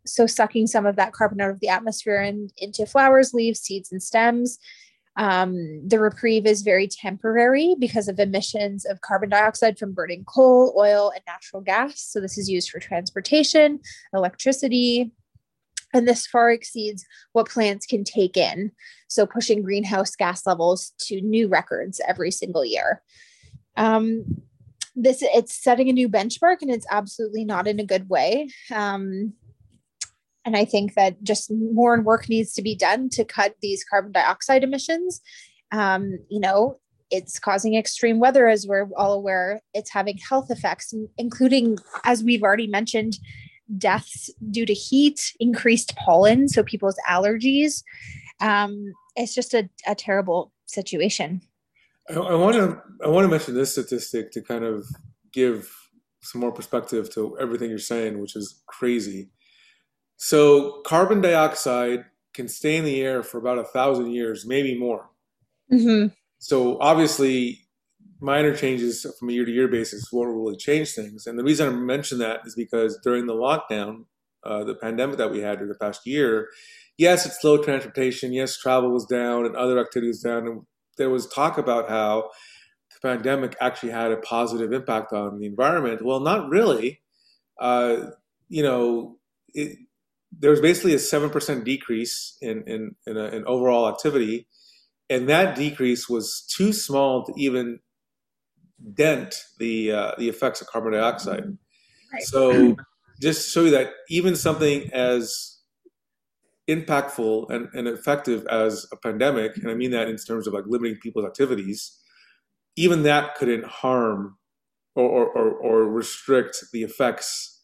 S2: so sucking some of that carbon out of the atmosphere and into flowers, leaves, seeds, and stems. Um, the reprieve is very temporary because of emissions of carbon dioxide from burning coal, oil, and natural gas. So, this is used for transportation, electricity, and this far exceeds what plants can take in. So, pushing greenhouse gas levels to new records every single year. Um, this it's setting a new benchmark and it's absolutely not in a good way um, and I think that just more work needs to be done to cut these carbon dioxide emissions. Um, you know, it's causing extreme weather, as we're all aware. It's having health effects, including, as we've already mentioned, deaths due to heat, increased pollen, so people's allergies. Um, it's just a, a terrible situation.
S1: I want to I want to mention this statistic to kind of give some more perspective to everything you're saying, which is crazy. So carbon dioxide can stay in the air for about a thousand years, maybe more. Mm-hmm. So obviously, minor changes from a year to year basis won't really change things. And the reason I mention that is because during the lockdown, uh, the pandemic that we had during the past year, yes, it slowed transportation. Yes, travel was down and other activities down. And there was talk about how the pandemic actually had a positive impact on the environment. Well, not really. Uh, you know, it, there was basically a seven percent decrease in in in, a, in, overall activity, and that decrease was too small to even dent the uh, the effects of carbon dioxide. Right. So, just to show you that even something as impactful and, and effective as a pandemic, and I mean that in terms of like limiting people's activities, even that couldn't harm or, or, or restrict the effects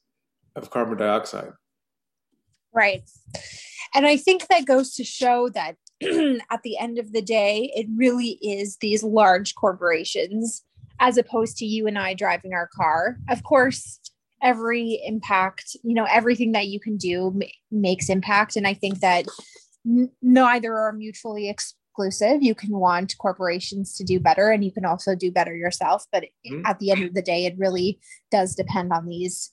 S1: of carbon dioxide.
S2: Right. And I think that goes to show that at the end of the day, it really is these large corporations as opposed to you and I driving our car. Of course, every impact, you know, everything that you can do m- makes impact. And I think that n- neither are mutually exclusive. You can want corporations to do better and you can also do better yourself. But mm-hmm. at the end of the day, it really does depend on these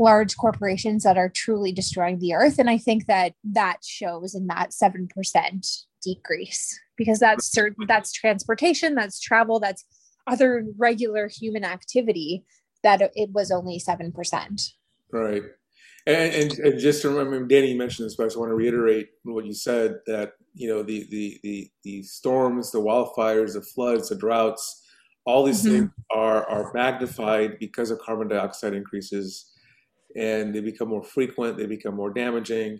S2: large corporations that are truly destroying the earth and i think that that shows in that 7% decrease because that's certain that's transportation that's travel that's other regular human activity that it was only 7%
S1: right and, and, and just to remember danny mentioned this but i just want to reiterate what you said that you know the the the, the storms the wildfires the floods the droughts all these mm-hmm. things are are magnified because of carbon dioxide increases and they become more frequent, they become more damaging.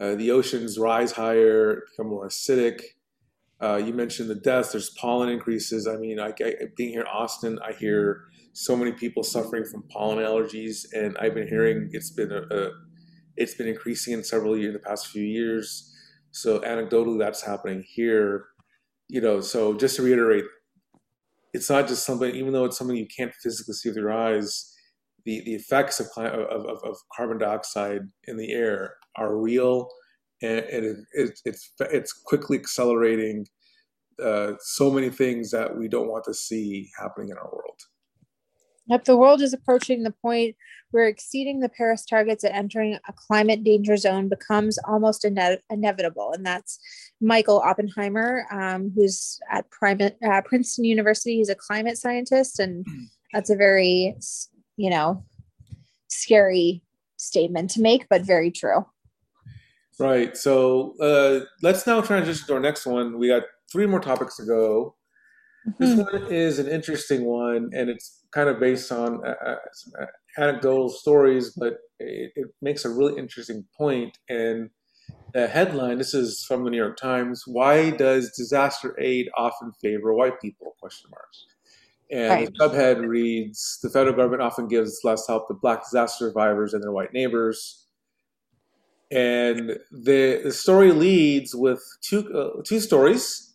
S1: Uh, the oceans rise higher, become more acidic. Uh, you mentioned the deaths. There's pollen increases. I mean, I, I, being here in Austin, I hear so many people suffering from pollen allergies, and I've been hearing it's been a, a it's been increasing in several years in the past few years. So anecdotally, that's happening here. You know, so just to reiterate, it's not just something. Even though it's something you can't physically see with your eyes, the, the effects of, of, of, of carbon dioxide in the air are real and, it, it, it's, it's quickly accelerating uh, so many things that we don't want to see happening in our world.
S2: Yep, the world is approaching the point where exceeding the Paris targets and entering a climate danger zone becomes almost ine- inevitable. And that's Michael Oppenheimer, um, who's at uh, Princeton University. He's a climate scientist, and that's a very you know, scary statement to make, but very true.
S1: Right. So uh, let's now transition to our next one. We got three more topics to go. Mm-hmm. This one is an interesting one, and it's kind of based on uh, uh some anecdotal stories, but it, it, makes a really interesting point. And the headline: This is from the New York Times. Why does disaster aid often favor white people? Question marks. And right. the subhead reads The federal government often gives less help to black disaster survivors and their white neighbors. And the, the story leads with two, uh, two stories.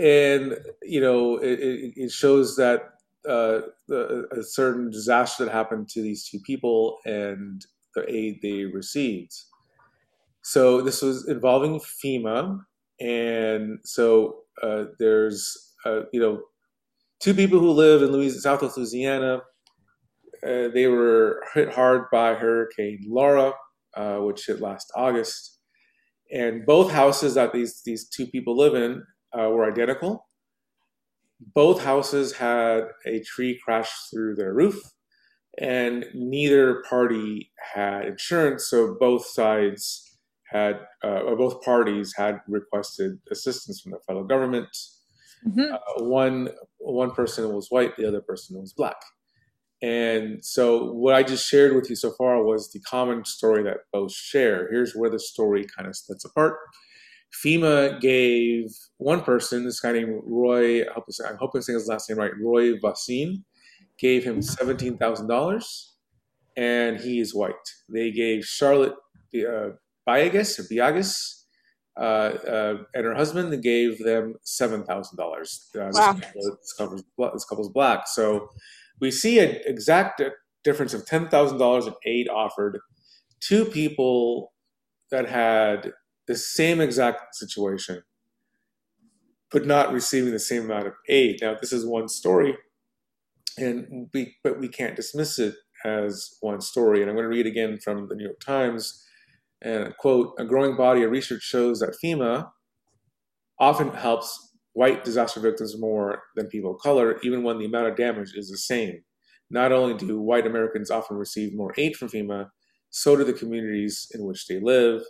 S1: And, you know, it, it shows that uh, a certain disaster that happened to these two people and the aid they received. So this was involving FEMA. And so uh, there's, uh, you know, two people who live in Louisiana, Southwest Louisiana. Uh, they were hit hard by Hurricane Laura, uh, which hit last August, and both houses that these these two people live in uh, were identical. Both houses had a tree crash through their roof, and neither party had insurance, so both sides had, uh, or both parties had requested assistance from the federal government. Mm-hmm. Uh, one one person was white, the other person was black. And so, what I just shared with you so far was the common story that both share. Here's where the story kind of splits apart. FEMA gave one person, this guy named Roy, I hope, I hope I'm saying his last name right, Roy Vaccine, gave him $17,000, and he is white. They gave Charlotte uh, Biagas or Biagas uh, uh, and her husband they gave them seven thousand uh, dollars. Wow. This couple's, this couple's black, so we see an exact difference of ten thousand dollars in aid offered to people that had the same exact situation, but not receiving the same amount of aid. Now, this is one story, and we but we can't dismiss it as one story. And I'm going to read again from the New York Times. And quote, a growing body of research shows that FEMA often helps white disaster victims more than people of color, even when the amount of damage is the same. Not only do white Americans often receive more aid from FEMA, so do the communities in which they live,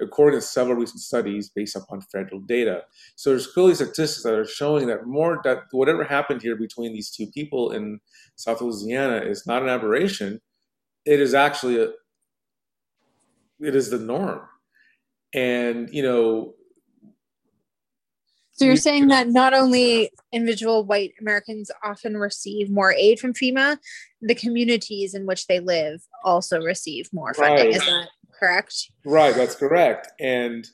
S1: according to several recent studies based upon federal data. So there's clearly statistics that are showing that more that whatever happened here between these two people in South Louisiana is not an aberration. It is actually a, it is the norm. And, you know,
S2: so you're saying that not only individual white Americans often receive more aid from FEMA, the communities in which they live also receive more funding. Right. Is that correct?
S1: Right, that's correct. And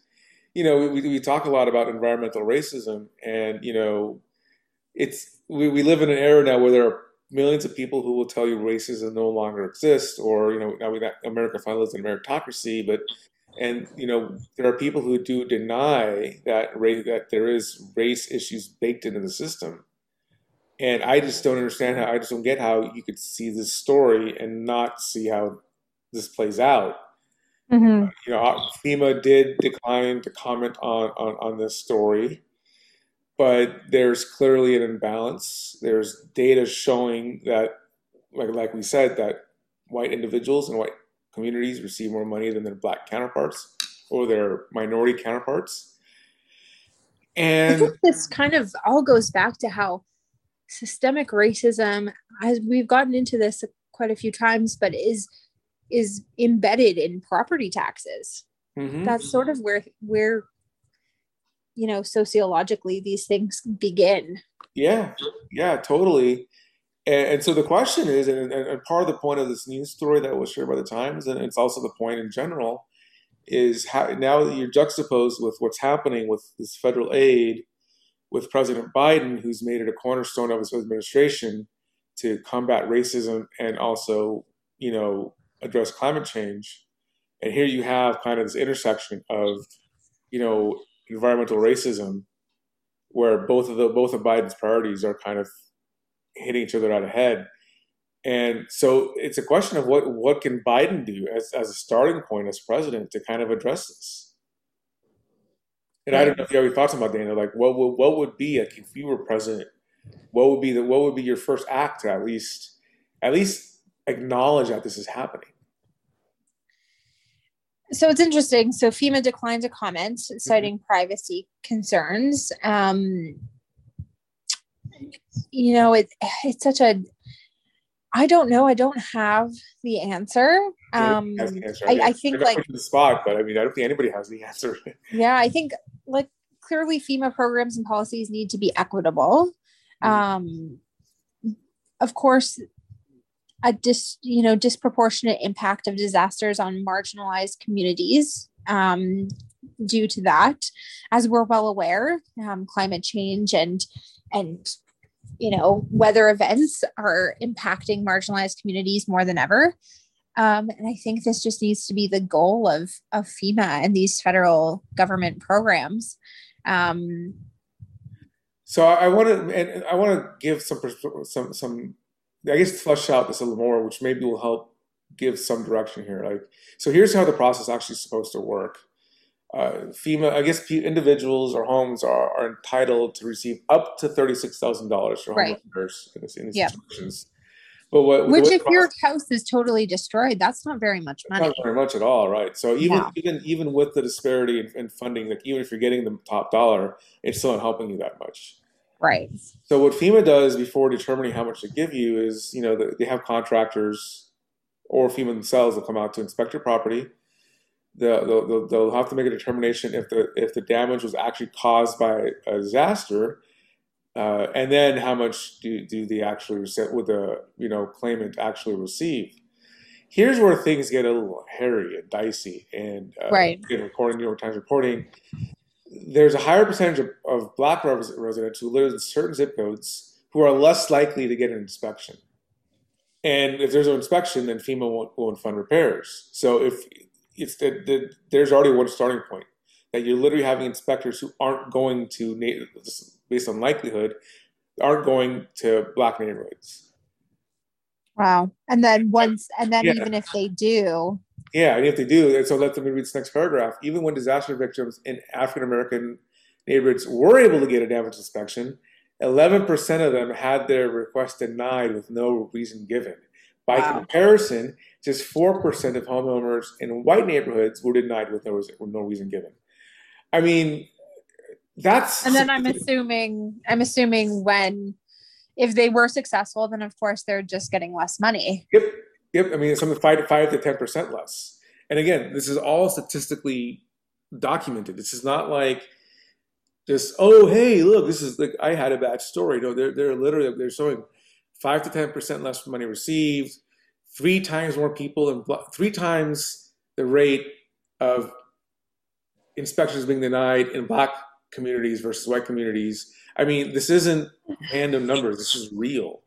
S1: you know, we, we talk a lot about environmental racism, and you know, it's we, we live in an era now where there are millions of people who will tell you racism no longer exists, or you know, now we got America finally lives in meritocracy, but and you know, there are people who do deny that race that there is race issues baked into the system, and I just don't understand how I just don't get how you could see this story and not see how this plays out. Mm-hmm. you know, FEMA did decline to comment on, on on this story but there's clearly an imbalance. There's data showing that, like, like we said, that white individuals and white communities receive more money than their black counterparts or their minority counterparts. And
S2: this kind of all goes back to how systemic racism, as we've gotten into this quite a few times, but is is embedded in property taxes. Mm-hmm. That's sort of where where you know sociologically these things begin
S1: yeah yeah totally and, and so the question is and, and, part of the point of this news story that was shared by the times and it's also the point in general is how now that you're juxtaposed with what's happening with this federal aid with president biden who's made it a cornerstone of his administration to combat racism and also you know address climate change. And here you have kind of this intersection of you know environmental racism, where both of the both of Biden's priorities are kind of hitting each other out ahead. And so it's a question of what what can Biden do as, as a starting point as president to kind of address this. And I don't know if you have any thoughts about Dana. Like, what would what would be like if you were president? What would be the what would be your first act to at least at least acknowledge that this is happening?
S2: so it's interesting. So FEMA declined to comment, citing mm-hmm. privacy concerns. Um, you know, it, it's such a. I don't know. I don't have the answer. Um, the answer. I, I, think like
S1: the spot, but I mean, I don't think anybody has the answer.
S2: yeah, I think like clearly FEMA programs and policies need to be equitable. Mm-hmm. Um, of course, a dis, you know disproportionate impact of disasters on marginalized communities um, due to that as we're well aware um, climate change and and you know weather events are impacting marginalized communities more than ever um, and i think this just needs to be the goal of of fema and these federal government programs um,
S1: so I want to, and I want to give some some some I guess flesh out this a little more, which maybe will help give some direction here. Like, so here's how the process actually supposed to work. Uh, FEMA, I guess individuals or homes are, are entitled to receive up to thirty-six thousand dollars for home
S2: Right.
S1: in this, in these
S2: Yep.
S1: situations. But what,
S2: Which, if your house is totally destroyed, that's not very much money.
S1: not very much at all, right? So even
S2: No.
S1: even even with the disparity in, in funding, like even if you're getting the top dollar, it's still not helping you that much.
S2: Right.
S1: So what FEMA does before determining how much to give you is, you know, they have contractors or FEMA themselves will come out to inspect your property. They'll, they'll, have to make a determination if the if the damage was actually caused by a disaster, uh, and then how much do, do they actually would the you know claimant actually receive? Here's where things get a little hairy and dicey, and uh,
S2: Right.
S1: again, according to New York Times reporting, there's a higher percentage of, of black res- residents who live in certain zip codes who are less likely to get an inspection. And if there's no inspection, then FEMA won't, won't fund repairs. So if it's the, the there's already one starting point that you're literally having inspectors who aren't going to based on likelihood aren't going to black neighborhoods.
S2: Wow. And then once, and then
S1: Yeah.
S2: even if they do,
S1: Yeah, and if they do, and so let me read this next paragraph. Even when disaster victims in African American neighborhoods were able to get a damage inspection, 11% of them had their request denied with no reason given. By
S2: Wow.
S1: comparison, just 4% of homeowners in white neighborhoods were denied with no, with no reason given. I mean, that's
S2: and then I'm assuming, I'm assuming when, if they were successful, then of course they're just getting less money.
S1: Yep, yep. I mean, it's something five five to ten percent less. And again, this is all statistically documented. This is not like just oh hey look this is like I had a bad story. No, they're they're literally they're showing five to ten percent less money received, three times more people and three times the rate of inspections being denied in black communities versus white communities. I mean, this isn't random numbers. This is real.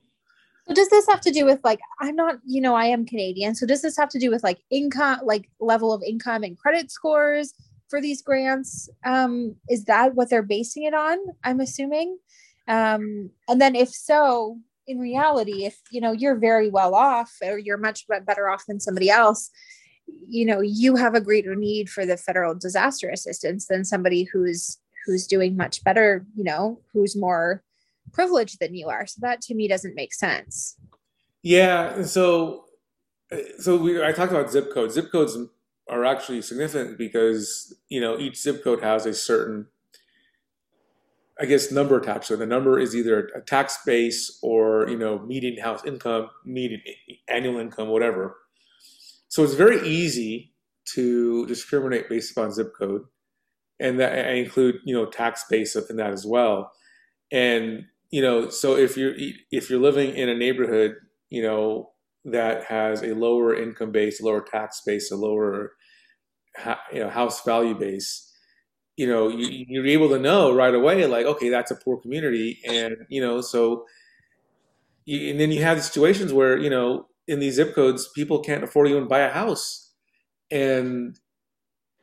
S2: So does this have to do with like I'm not, you know, I am Canadian. So does this have to do with like income, like level of income and credit scores for these grants? Um, is that what they're basing it on? I'm assuming. Um, and then if so, in reality, if you know you're very well off or you're much better off than somebody else, you know, you have a greater need for the federal disaster assistance than somebody who's who's doing much better, you know, who's more privileged than you are. So that to me doesn't make sense.
S1: Yeah, so so we I talked about zip codes. Zip codes are actually significant because you know each zip code has a certain I guess number attached So. The number is either a tax base or you know median house income, median annual income, whatever. So it's very easy to discriminate based upon zip code, and that I include you know tax base in that as well. And you know, so if you're if you're living in a neighborhood, you know that has a lower income base, lower tax base, a lower you know house value base, you know you, you're able to know right away, like okay, that's a poor community, and you know so. You, and then you have situations where you know in these zip codes people can't afford to even buy a house, and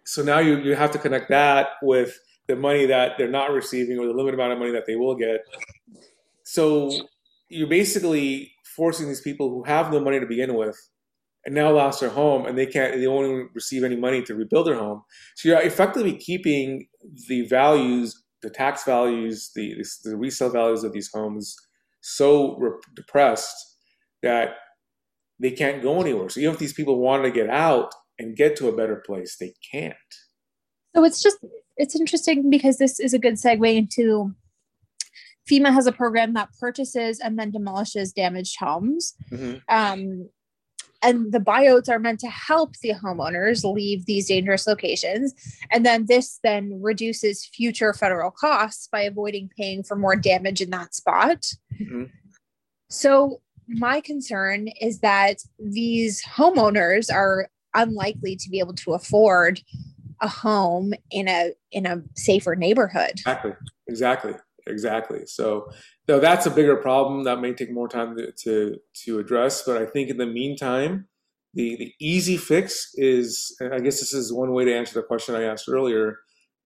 S1: so now you you have to connect that with the money that they're not receiving or the limited amount of money that they will get. So you're basically forcing these people who have no money to begin with and now lost their home and they can't they won't even receive any money to rebuild their home. So you're effectively keeping the values, the tax values, the the resale values of these homes so re- depressed that they can't go anywhere. So even if these people wanted to get out and get to a better place, they can't.
S2: So it's just it's interesting because this is a good segue into FEMA has a program that purchases and then demolishes damaged homes.
S1: Mm-hmm.
S2: Um, and the buyouts are meant to help the homeowners leave these dangerous locations. And then this then reduces future federal costs by avoiding paying for more damage in that spot.
S1: Mm-hmm.
S2: So my concern is that these homeowners are unlikely to be able to afford a home in a in a safer neighborhood.
S1: Exactly. Exactly. Exactly. So, though that's a bigger problem that may take more time to, to to address, but I think in the meantime, the the easy fix is, I guess this is one way to answer the question I asked earlier,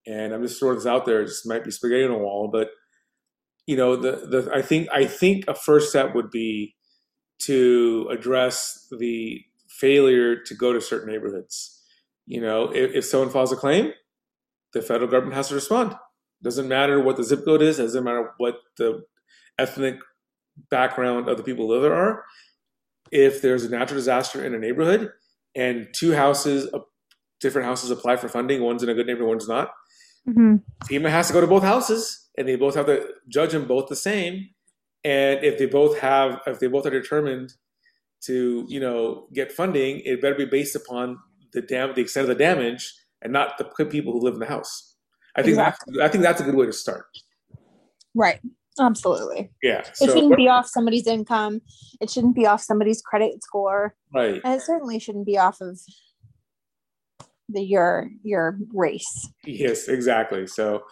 S1: and I'm just throwing this out there. It just might be spaghetti on a wall, but you know, the the I think I think a first step would be to address the failure to go to certain neighborhoods. You know, if, if someone files a claim, the federal government has to respond. Doesn't matter what the zip code is, doesn't matter what the ethnic background of the people who live there are. If there's a natural disaster in a neighborhood and two houses, different houses apply for funding, one's in a good neighborhood, one's not, mm-hmm. FEMA has to go to both houses and they both have to judge them both the same. And if they both have, if they both are determined to, you know, get funding, it better be based upon the dam, the extent of the damage, and not the people who live in the house. I think exactly. that's, I think that's a good way to start.
S2: Right. Absolutely.
S1: Yeah.
S2: So, it shouldn't be off somebody's income. It shouldn't be off somebody's credit score.
S1: Right.
S2: And it certainly shouldn't be off of the your your race.
S1: Yes, exactly. So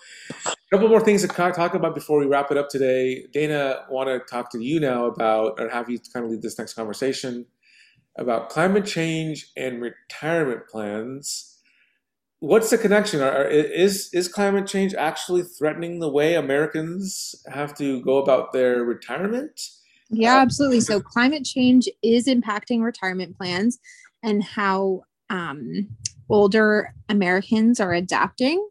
S1: a couple more things to talk about before we wrap it up today. Dana, want to talk to you now about, or have you kind of lead this next conversation about climate change and retirement plans what's the connection? Are, is is climate change actually threatening the way Americans have to go about their retirement?
S2: Yeah, absolutely. So climate change is impacting retirement plans and how um, older Americans are adapting.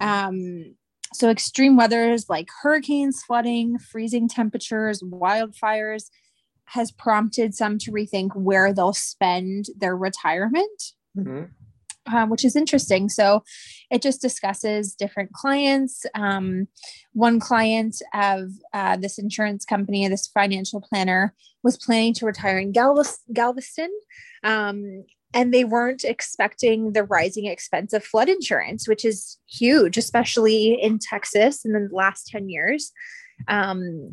S2: Um, so extreme weathers like hurricanes, flooding, freezing temperatures, wildfires has prompted some to rethink where they'll spend their retirement. Mm-hmm um, which is interesting. So it just discusses different clients. Um, one client of uh, this insurance company, this financial planner, was planning to retire in Galves- Galveston. Um, and they weren't expecting the rising expense of flood insurance, which is huge, especially in Texas in the last 10 years. Um,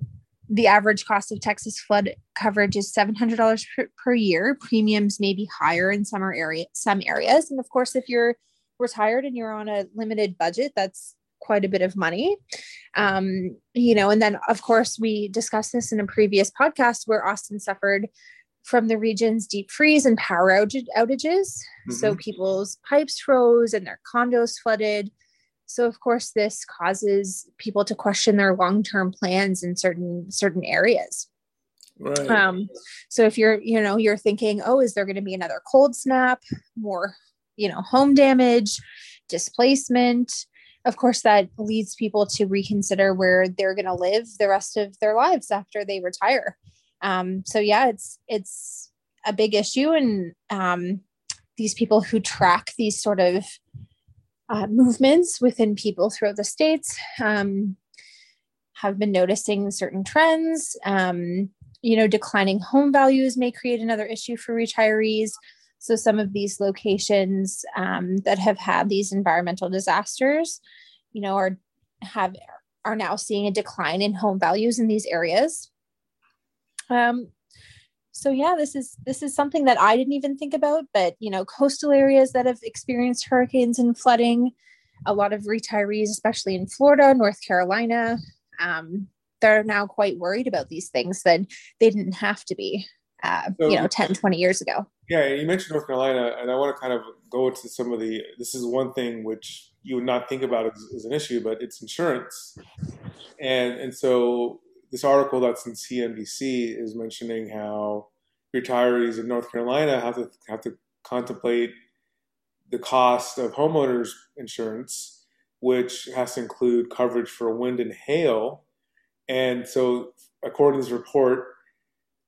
S2: the average cost of Texas flood coverage is $700 per, per, year. Premiums may be higher in some area, some areas. And of course, if you're retired and you're on a limited budget, that's quite a bit of money. Um, you know, and then of course, we discussed this in a previous podcast where Austin suffered from the region's deep freeze and power outages. Mm-hmm. So people's pipes froze and their condos flooded. So of course, this causes people to question their long-term plans in certain certain areas. Right. Um, so if you're, you know, you're thinking, oh, is there going to be another cold snap, more, you know, home damage, displacement? Of course, that leads people to reconsider where they're going to live the rest of their lives after they retire. Um, so yeah, it's it's a big issue, and um, these people who track these sort of uh, movements within people throughout the states um, have been noticing certain trends. Um, you know, declining home values may create another issue for retirees. So, some of these locations um, that have had these environmental disasters, you know, are have are now seeing a decline in home values in these areas. Um, so yeah this is this is something that i didn't even think about but you know coastal areas that have experienced hurricanes and flooding a lot of retirees especially in florida north carolina um, they're now quite worried about these things that they didn't have to be uh, so, you know 10 20 years ago.
S1: Yeah you mentioned north carolina and i want to kind of go into some of the this is one thing which you would not think about as, as an issue but it's insurance. And and so this article that's in CNBC is mentioning how retirees in North Carolina have to have to contemplate the cost of homeowners insurance, which has to include coverage for wind and hail. And so, according to this report,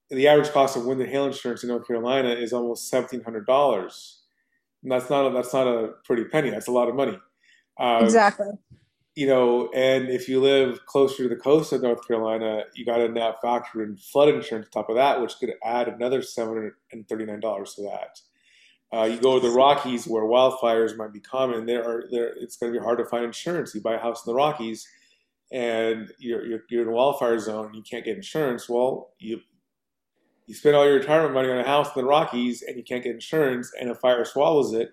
S1: the average cost of wind and hail insurance in North Carolina is almost seventeen hundred dollars. And that's not a, that's not a pretty penny. That's a lot of money.
S2: Uh, exactly
S1: you know, and if you live closer to the coast of North Carolina, you got to now factor in flood insurance on top of that, which could add another seven hundred and thirty nine dollars to that. Uh, you go to the Rockies where wildfires might be common. There are there it's going to be hard to find insurance. You buy a house in the Rockies, and you're, you're, you're in a wildfire zone. You can't get insurance. Well, you you spend all your retirement money on a house in the Rockies, and you can't get insurance, and a fire swallows it.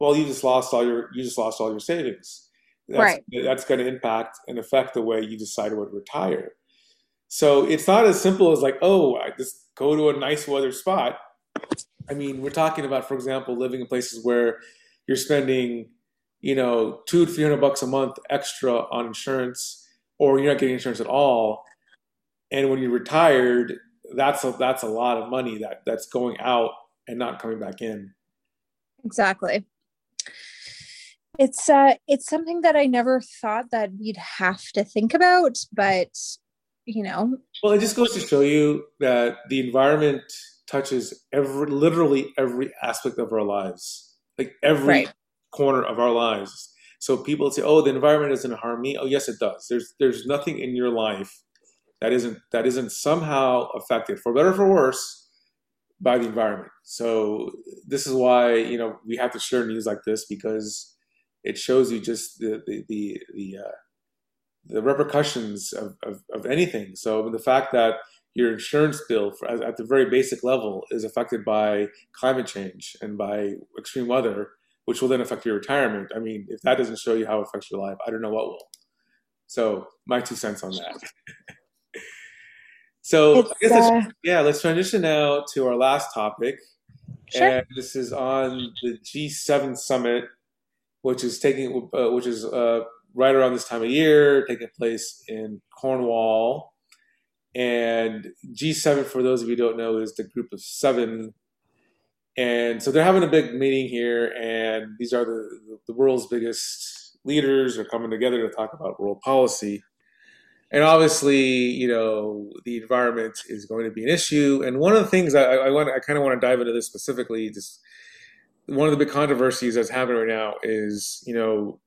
S1: Well, you just lost all your you just lost all your savings that's,
S2: right.
S1: that's going to impact and affect the way you decide what to retire. So it's not as simple as like, oh, I just go to a nice weather spot. I mean, we're talking about, for example, living in places where you're spending, you know, two to three hundred bucks a month extra on insurance, or you're not getting insurance at all. And when you're retired, that's a that's a lot of money that that's going out and not coming back in.
S2: Exactly it's uh it's something that I never thought that we'd have to think about, but you know.
S1: Well, it just goes to show you that the environment touches every literally every aspect of our lives. Like every right. corner of our lives. So people say, "Oh, the environment doesn't harm me." Oh, yes, it does. There's there's nothing in your life that isn't that isn't somehow affected, for better or for worse, by the environment. So this is why you know we have to share news like this because it shows you just the the the the, uh, the repercussions of, of, of, anything. So the fact that your insurance bill for, at the very basic level is affected by climate change and by extreme weather, which will then affect your retirement. I mean, if that doesn't show you how it affects your life, I don't know what will. So my two cents on that. so I guess uh, yeah, let's transition now to our last topic. Sure. And this is on the G7 summit which is taking uh, which is uh, right around this time of year, taking place in Cornwall. And G7, for those of you who don't know, is the group of seven. And so they're having a big meeting here, and these are the, the world's biggest leaders are coming together to talk about world policy. And obviously, you know, the environment is going to be an issue. And one of the things I, I want, I kind of want to dive into this specifically, just one of the big controversies that's happening right now is, you know,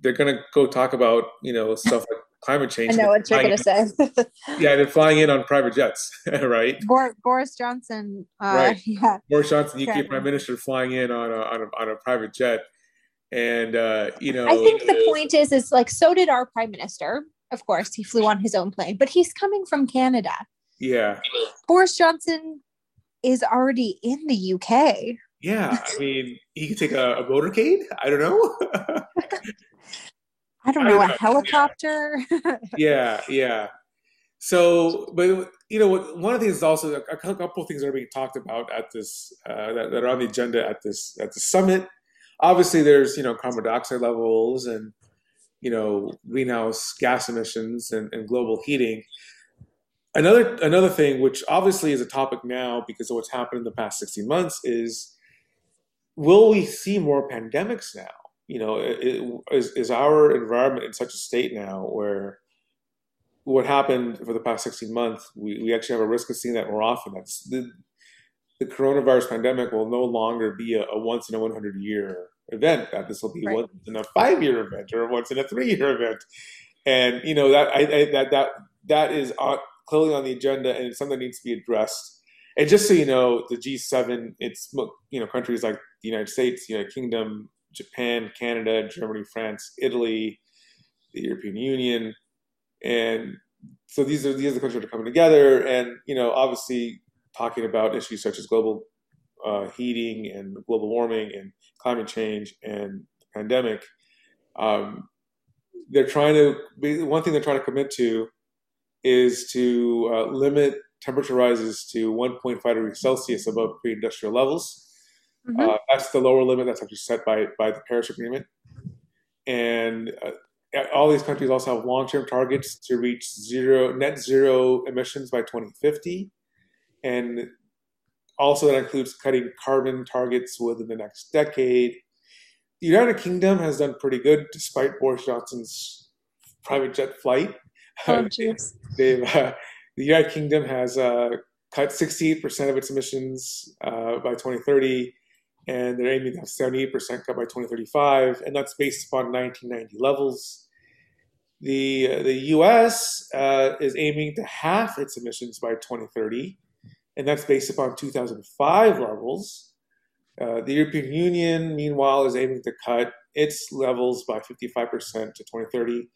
S1: they're going to go talk about, you know, stuff like climate change.
S2: I know what you're going to say.
S1: yeah, they're flying in on private jets, right?
S2: Boris Johnson. Uh,
S1: right. Yeah. Boris Johnson, UK Prime Minister, flying in on a, on a, on a private jet. And, uh, you know.
S2: I think the point is, is like, so did our Prime Minister. Of course, he flew on his own plane, but he's coming from Canada.
S1: Yeah.
S2: Boris Johnson is already in the UK.
S1: Yeah, I mean, he could take a, a motorcade. I don't know.
S2: I don't know, I don't a helicopter.
S1: yeah, yeah. So, but you know, one of the things is also a couple of things that are being talked about at this uh, that, that, are on the agenda at this at the summit. Obviously, there's you know carbon dioxide levels and you know greenhouse gas emissions and, and global heating. Another another thing, which obviously is a topic now because of what's happened in the past 16 months, is will we see more pandemics now? You know, it, is, is our environment in such a state now where what happened for the past 16 months, we, we actually have a risk of seeing that more often. That's the, the coronavirus pandemic will no longer be a, a once in a 100 year event. That this will be right. once in a five year event or once in a three year event. And you know that I, I, that that that is on, clearly on the agenda, and it's something that needs to be addressed. And just so you know, the G7, it's you know countries like the United States, United Kingdom, Japan, Canada, Germany, France, Italy, the European Union, and so these are these are the countries that are coming together, and you know, obviously talking about issues such as global uh, heating and global warming and climate change and the pandemic. Um, they're trying to one thing they're trying to commit to is to uh, limit temperature rises to 1.5 degrees Celsius above pre-industrial levels Mm-hmm. Uh, that's the lower limit that's actually set by by the Paris Agreement, and uh, all these countries also have long-term targets to reach zero net zero emissions by 2050, and also that includes cutting carbon targets within the next decade. The United Kingdom has done pretty good despite Boris Johnson's private jet flight. Oh, They've uh, the United Kingdom has uh, cut 68% of its emissions uh, by 2030 and they're aiming to have 78% cut by 2035, and that's based upon 1990 levels. The, uh, the US uh, is aiming to half its emissions by 2030, and that's based upon 2005 levels. Uh, the European Union, meanwhile, is aiming to cut its levels by 55% to 2030,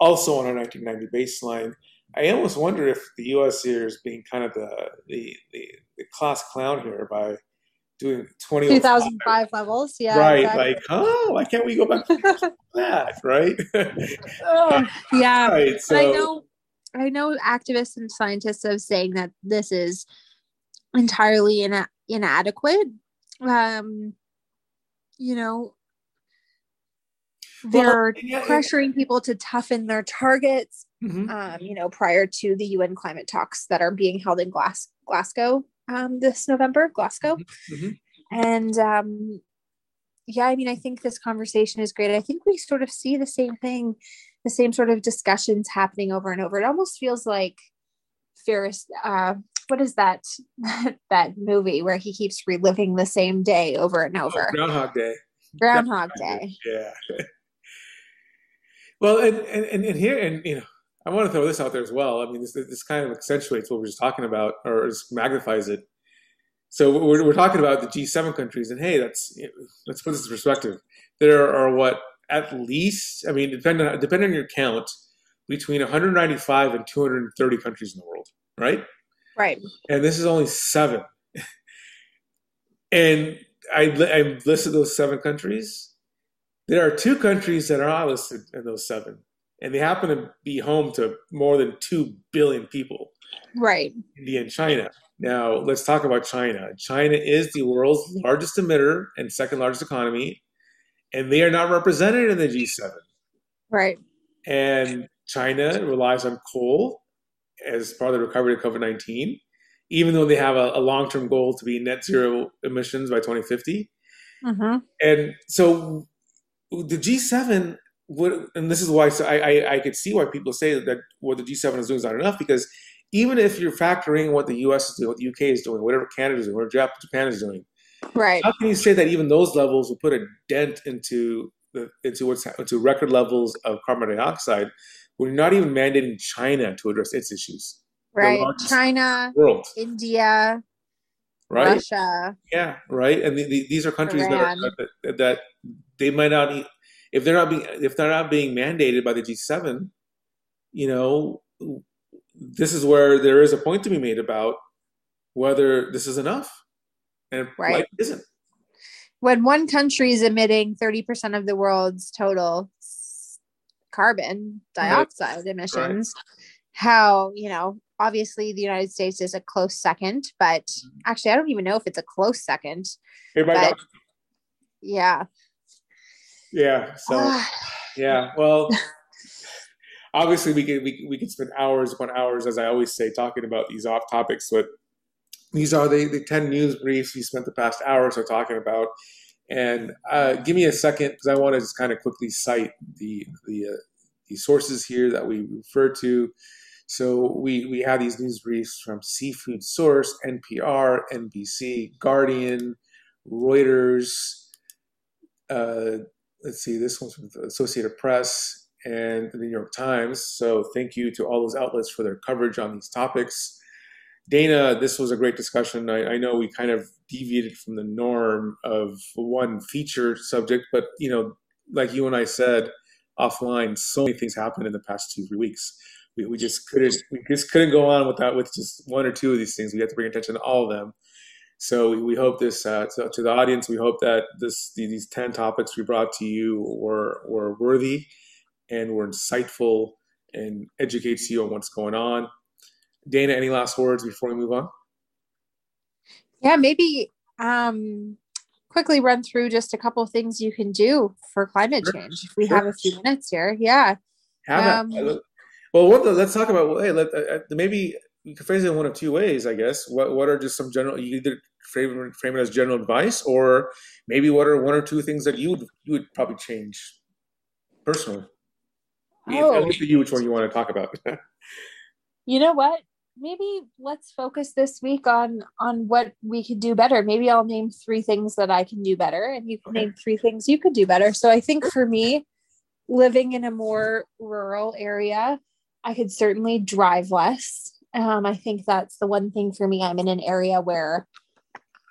S1: also on a 1990 baseline. I almost wonder if the US here is being kind of the, the, the, the class clown here by doing 20
S2: 2005 levels yeah
S1: right exactly. like oh why can't we go back to that right
S2: oh, yeah right, so. i know i know activists and scientists are saying that this is entirely ina- inadequate um you know they're well, yeah, pressuring people to toughen their targets mm-hmm. um, you know prior to the un climate talks that are being held in Glas- glasgow um, this November, Glasgow. Mm-hmm. And um, yeah, I mean, I think this conversation is great. I think we sort of see the same thing, the same sort of discussions happening over and over. It almost feels like Ferris. Uh, what is that that movie where he keeps reliving the same day over and over?
S1: Oh, Groundhog Day.
S2: Groundhog Day.
S1: Yeah. well, and, and and here and you know, I want to throw this out there as well. I mean, this this kind of accentuates what we're just talking about, or just magnifies it. So we're, we're talking about the G7 countries, and hey, that's you know, let's put this in perspective. There are what at least, I mean, depending on, depending on your count, between 195 and 230 countries in the world, right?
S2: Right.
S1: And this is only seven. and I, I listed those seven countries. There are two countries that are not listed in those seven, and they happen to be home to more than 2 billion people.
S2: Right.
S1: India and China. Now, let's talk about China. China is the world's largest emitter and second largest economy, and they are not represented in the G7.
S2: Right.
S1: And China relies on coal as part of the recovery of COVID 19, even though they have a, a long term goal to be net zero emissions by 2050. Mm-hmm. And so the G7 would, and this is why so I, I, I could see why people say that what the G7 is doing is not enough because even if you're factoring what the US is doing, what the UK is doing, whatever Canada is doing, whatever Japan is doing,
S2: right?
S1: How can you say that even those levels will put a dent into the into what's into record levels of carbon dioxide? We're not even mandating China to address its issues.
S2: Right, China, world, India, right? Russia.
S1: Yeah, right. And the, the, these are countries that, are, that, that they might not if they're not being if they're not being mandated by the G7. You know, this is where there is a point to be made about whether this is enough, and right. like isn't.
S2: When one country is emitting 30% of the world's total carbon dioxide right. emissions, right. how, you know, obviously the United States is a close second, but mm-hmm. actually, I don't even know if it's a close second. But, yeah.
S1: Yeah. So, yeah. Well, obviously we could we, we could spend hours upon hours, as I always say, talking about these off topics. But these are the, the ten news briefs we spent the past hour or so talking about. And uh, give me a second because I want to just kind of quickly cite the the uh, the sources here that we refer to. So we we have these news briefs from Seafood Source, NPR, NBC, Guardian, Reuters. Uh, let's see, this one's from the Associated Press, and the New York Times. So thank you to all those outlets for their coverage on these topics. Dana, this was a great discussion. I, I, know we kind of deviated from the norm of one feature subject, but you know, like you and I said offline, so many things happened in the past two three weeks. We, we just couldn't we just couldn't go on without with just one or two of these things. We have to bring attention to all of them. So we, hope this uh, to, to, the audience. We hope that this these ten topics we brought to you were were worthy and were insightful and educates you on what's going on. Dana, any last words before we move on?
S2: Yeah, maybe um, quickly run through just a couple of things you can do for climate sure. change. If we sure. have a few minutes here, yeah.
S1: Um, well, what, let's talk about. Hey, let, uh, uh, maybe you can phrase it in one of two ways, I guess. What What are just some general? You either frame, frame it as general advice, or maybe what are one or two things that you would you would probably change personally. Oh. At least you which one you want to talk about.
S2: you know what? Maybe let's focus this week on on what we could do better. Maybe I'll name three things that I can do better, and you can okay. name three things you could do better. So I think for me, living in a more rural area, I could certainly drive less. Um, I think that's the one thing for me. I'm in an area where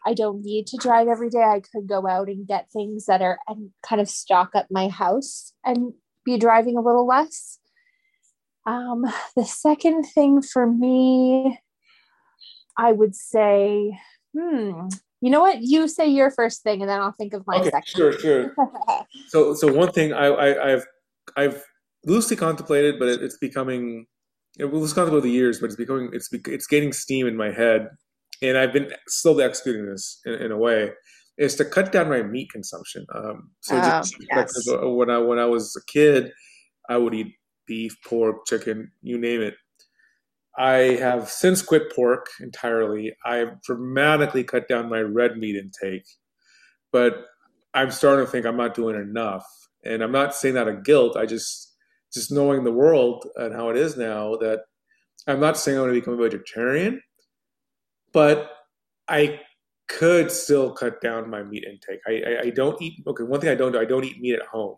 S2: I don't need to drive every day. I could go out and get things that are and kind of stock up my house and be driving a little less. Um, the second thing for me, I would say, hmm, you know what? You say your first thing, and then I'll think of my okay, second.
S1: Sure, sure. so, so one thing I, I, have I've loosely contemplated, but it, it's becoming it was contemplated over the years, but it's becoming it's it's gaining steam in my head, and I've been slowly executing this in, in a way is to cut down my meat consumption. Um, so oh, yes. when I when I was a kid, I would eat beef, pork, chicken, you name it. I have since quit pork entirely. I've dramatically cut down my red meat intake, but I'm starting to think I'm not doing enough. And I'm not saying that of guilt. I just just knowing the world and how it is now that I'm not saying I want to become a vegetarian, but I could still cut down my meat intake. I, I, I, don't eat. Okay, one thing I don't do, I don't eat meat at home.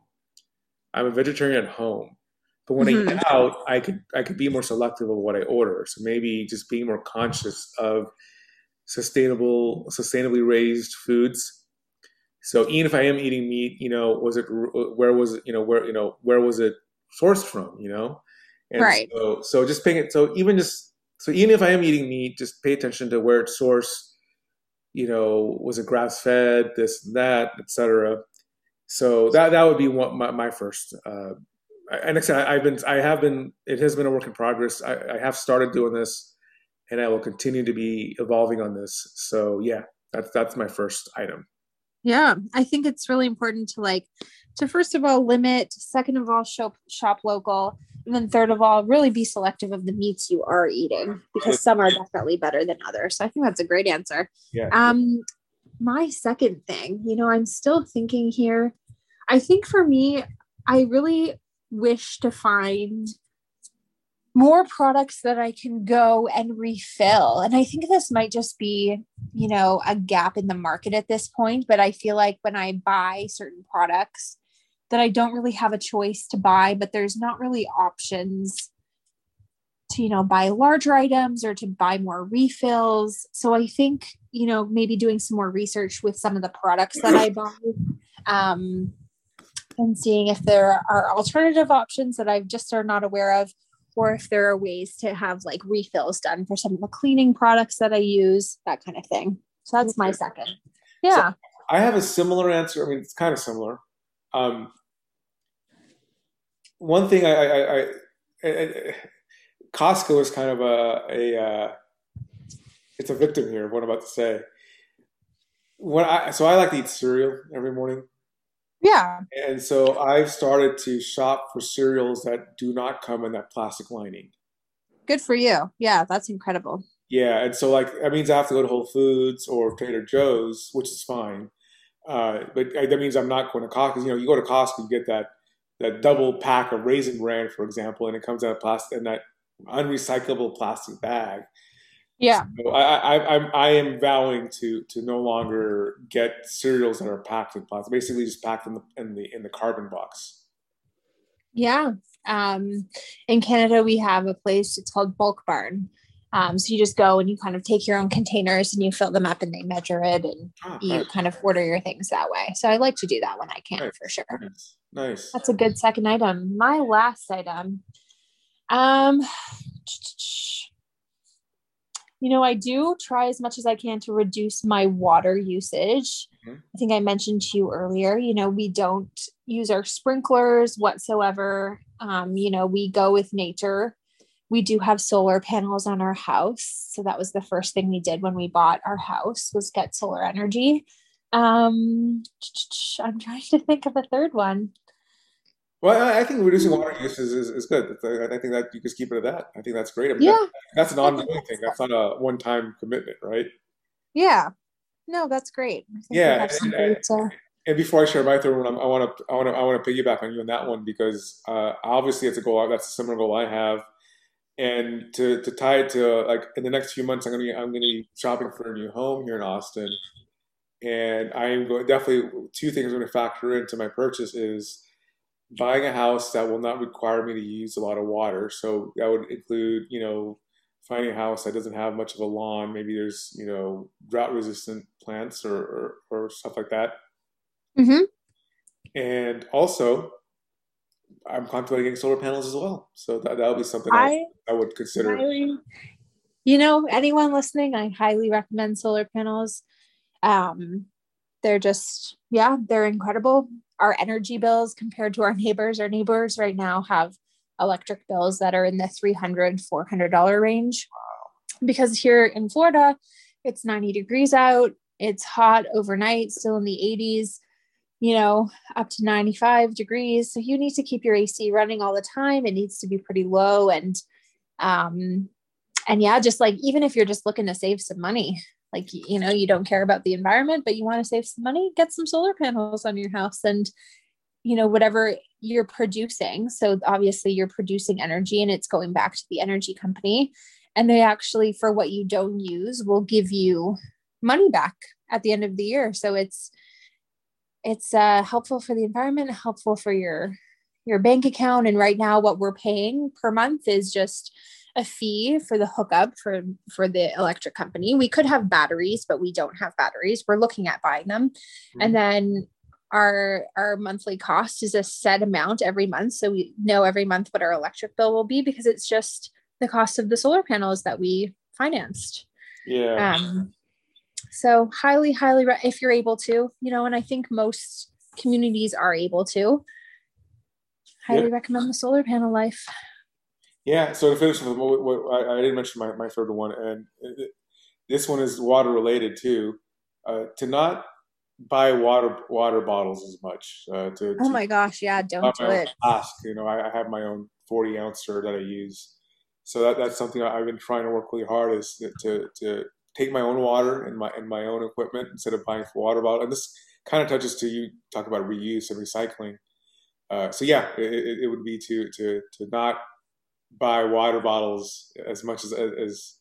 S1: I'm a vegetarian at home, but when mm-hmm. I eat out, I could I could be more selective of what I order. So maybe just being more conscious of sustainable, sustainably raised foods. So even if I am eating meat, you know, was it where was it, you know where you know where was it sourced from? You know,
S2: and right.
S1: So, so just paying it. So even just so even if I am eating meat, just pay attention to where it's sourced. You know, was it grass fed? This and that, etc. So that that would be one, my my first. Uh, and I said I've been I have been it has been a work in progress. I, I have started doing this, and I will continue to be evolving on this. So yeah, that's that's my first item.
S2: Yeah, I think it's really important to like to first of all limit, second of all shop shop local, and then third of all, really be selective of the meats you are eating because some are definitely better than others. So I think that's a great answer.
S1: Yeah.
S2: Um, my second thing, you know, I'm still thinking here. I think for me, I really wish to find more products that I can go and refill. And I think this might just be, you know, a gap in the market at this point. But I feel like when I buy certain products, that I don't really have a choice to buy, but there's not really options to, you know, buy larger items or to buy more refills. So I think, you know, maybe doing some more research with some of the products that I buy um, and seeing if there are alternative options that I just are not aware of, or if there are ways to have like refills done for some of the cleaning products that I use, that kind of thing. So that's my second. Yeah. So
S1: I have a similar answer. I mean, it's kind of similar. Um, one thing I, I, I, I, Costco is kind of a, a uh, it's a victim here of what I'm about to say. When I so I like to eat cereal every morning.
S2: Yeah.
S1: And so I've started to shop for cereals that do not come in that plastic lining.
S2: Good for you. Yeah, that's incredible.
S1: Yeah, and so like that means I have to go to Whole Foods or Trader Joe's, which is fine. Uh, but that means I'm not going to Costco. You know, you go to Costco, you get that that double pack of Raisin Bran, for example, and it comes out of plastic in that unrecyclable plastic bag.
S2: Yeah.
S1: So I, I, I, I am vowing to to no longer get cereals that are packed in plastic. Basically, just packed in the in the in the carbon box.
S2: Yeah. Um, in Canada, we have a place. It's called Bulk Barn. Um, so you just go and you kind of take your own containers and you fill them up and they measure it and oh, you nice. kind of order your things that way. So I like to do that when I can nice. for sure.
S1: Nice. nice.
S2: That's a good second item. My last item. Um, you know, I do try as much as I can to reduce my water usage. Mm-hmm. I think I mentioned to you earlier, you know, we don't use our sprinklers whatsoever. Um, you know, we go with nature we do have solar panels on our house. So that was the first thing we did when we bought our house was get solar energy. Um i'm trying to think of a third one.
S1: Well i think reducing water use is, is, is good. I think that you just keep it at that. I think that's great. I mean, yeah. that, that's an ongoing thing. That's not a one-time commitment right?
S2: Yeah. No that's great.
S1: Yeah and, and, and, before i share my third one i want to i want to i want to piggyback on you on that one because uh, obviously it's a goal that's a similar goal i have and to, to tie it to like in the next few months, I'm gonna be I'm gonna be shopping for a new home here in Austin, and I am going definitely two things I'm going to factor into my purchase is buying a house that will not require me to use a lot of water. So that would include you know finding a house that doesn't have much of a lawn. Maybe there's you know drought resistant plants or, or, or stuff like that.
S2: Mm-hmm.
S1: And also I'm contemplating getting solar panels as well. So that that would be something I, I would consider.
S2: Highly, you know, anyone listening, I highly recommend solar panels. Um, they're just yeah, they're incredible. Our energy bills compared to our neighbors, our neighbors right now have electric bills that are in the 300 400 dollar range because here in florida it's 90 degrees out it's hot overnight still in the 80s you know, up to 95 degrees. So you need to keep your AC running all the time. It needs to be pretty low. And, um, and yeah, just like even if you're just looking to save some money, like you know you don't care about the environment but you want to save some money get some solar panels on your house and you know whatever you're producing. So obviously you're producing energy and it's going back to the energy company. And they actually for what you don't use will give you money back at the end of the year. So it's it's uh, helpful for the environment helpful for your your bank account and right now what we're paying per month is just a fee for the hookup for for the electric company. We could have batteries but we don't have batteries. We're looking at buying them. Mm-hmm. and then our our monthly cost is a set amount every month so we know every month what our electric bill will be because it's just the cost of the solar panels that we financed.
S1: Yeah. Um
S2: so highly highly re- if you're able to you know and i think most communities are able to highly yep. recommend the solar panel life
S1: yeah so to finish with what, what I, I, didn't mention my, my third one and it, this one is water related too uh, to not buy water water bottles as much. Uh, to,
S2: oh my gosh, yeah, don't do it.
S1: Ask, you know, I, I, have my own 40 ouncer that I use. So that, that's something I've been trying to work really hard is to, to take my own water and my and my own equipment instead of buying for water bottle. And this kind of touches to you talk about reuse and recycling. Uh, so yeah, it, it, would be to to to not buy water bottles as much as as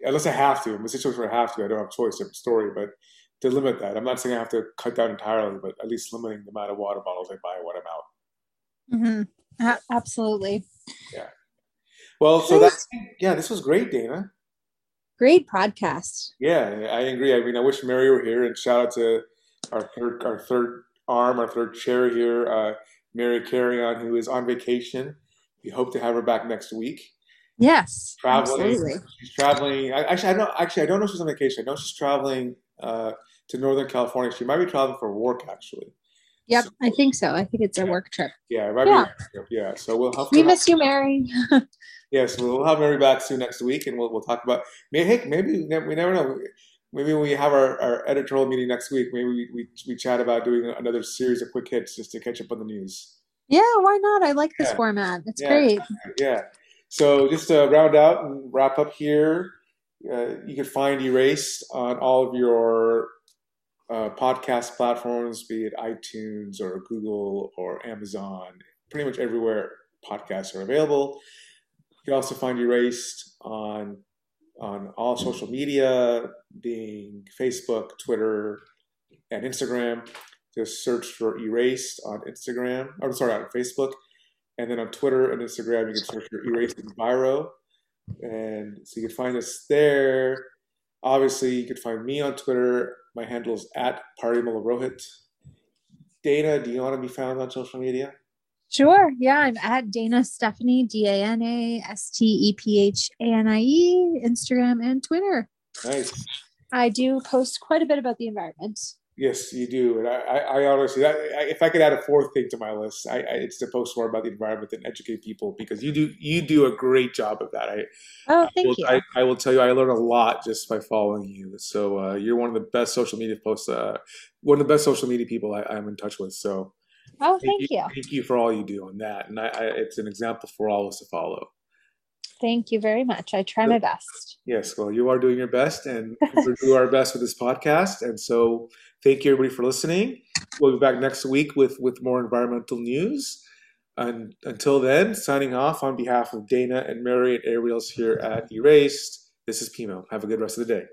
S1: unless I have to. In the situation where I have to, I don't have a choice. Different story, but to limit that. I'm not saying I have to cut down entirely, but at least limiting the amount of water bottles I buy when I'm
S2: out. Mm-hmm. A- absolutely.
S1: Yeah. Well, so that's yeah. This was great, Dana.
S2: Great podcast.
S1: Yeah, I agree. I mean, I wish Mary were here, and shout out to our third, our third arm, our third chair here, uh, Mary Carrion, who is on vacation. We hope to have her back next week.
S2: Yes,
S1: traveling. Absolutely. She's traveling. I, actually, I don't. Actually, I don't know if she's on vacation. I know she's traveling uh, to Northern California. She might be traveling for work, actually.
S2: Yep, so, I think so. I think it's a work trip.
S1: Yeah, it might yeah. be Yeah, so we'll have.
S2: We miss you, Mary.
S1: yes, we'll have Mary back soon next week, and we'll we'll talk about. Hey, maybe we never know. Maybe when we have our, our editorial meeting next week, maybe we, we, we chat about doing another series of quick hits just to catch up on the news.
S2: Yeah, why not? I like this yeah. format. It's
S1: yeah.
S2: great.
S1: Yeah. So just to round out and wrap up here, uh, you can find Erased on all of your uh, podcast platforms, be it iTunes or Google or Amazon, pretty much everywhere podcasts are available. You can also find Erased on on all social media, being Facebook, Twitter, and Instagram. Just search for Erased on Instagram. I'm sorry, on Facebook, and then on Twitter and Instagram, you can search for Erased Enviro. And so you can find us there. Obviously, you can find me on Twitter. My handle is at Parimala Rohit. Dana, do you want to be found on social media?
S2: Sure. Yeah, I'm at Dana Stephanie, D A N A S T E P H A N I E, Instagram and Twitter.
S1: Nice.
S2: I do post quite a bit about the environment.
S1: Yes, you do, and I, I, I honestly, that, I, if I could add a fourth thing to my list, I, it's to post more about the environment and educate people because you do you do a great job of that. I
S2: oh, thank
S1: I will,
S2: you.
S1: I, I, will tell you, I learn a lot just by following you. So uh, you're one of the best social media posts, uh, one of the best social media people I, am in touch with. So
S2: oh, thank, thank you, you,
S1: thank you for all you do on that, and I, it's an example for all of us to follow.
S2: Thank you very much. I try my best.
S1: Yes, well, you are doing your best, and we do our best with this podcast, and so Thank you, everybody, for listening. We'll be back next week with, with more environmental news. And until then, signing off on behalf of Dana and Mary and Ariel's here at Erased, this is Pimo. Have a good rest of the day.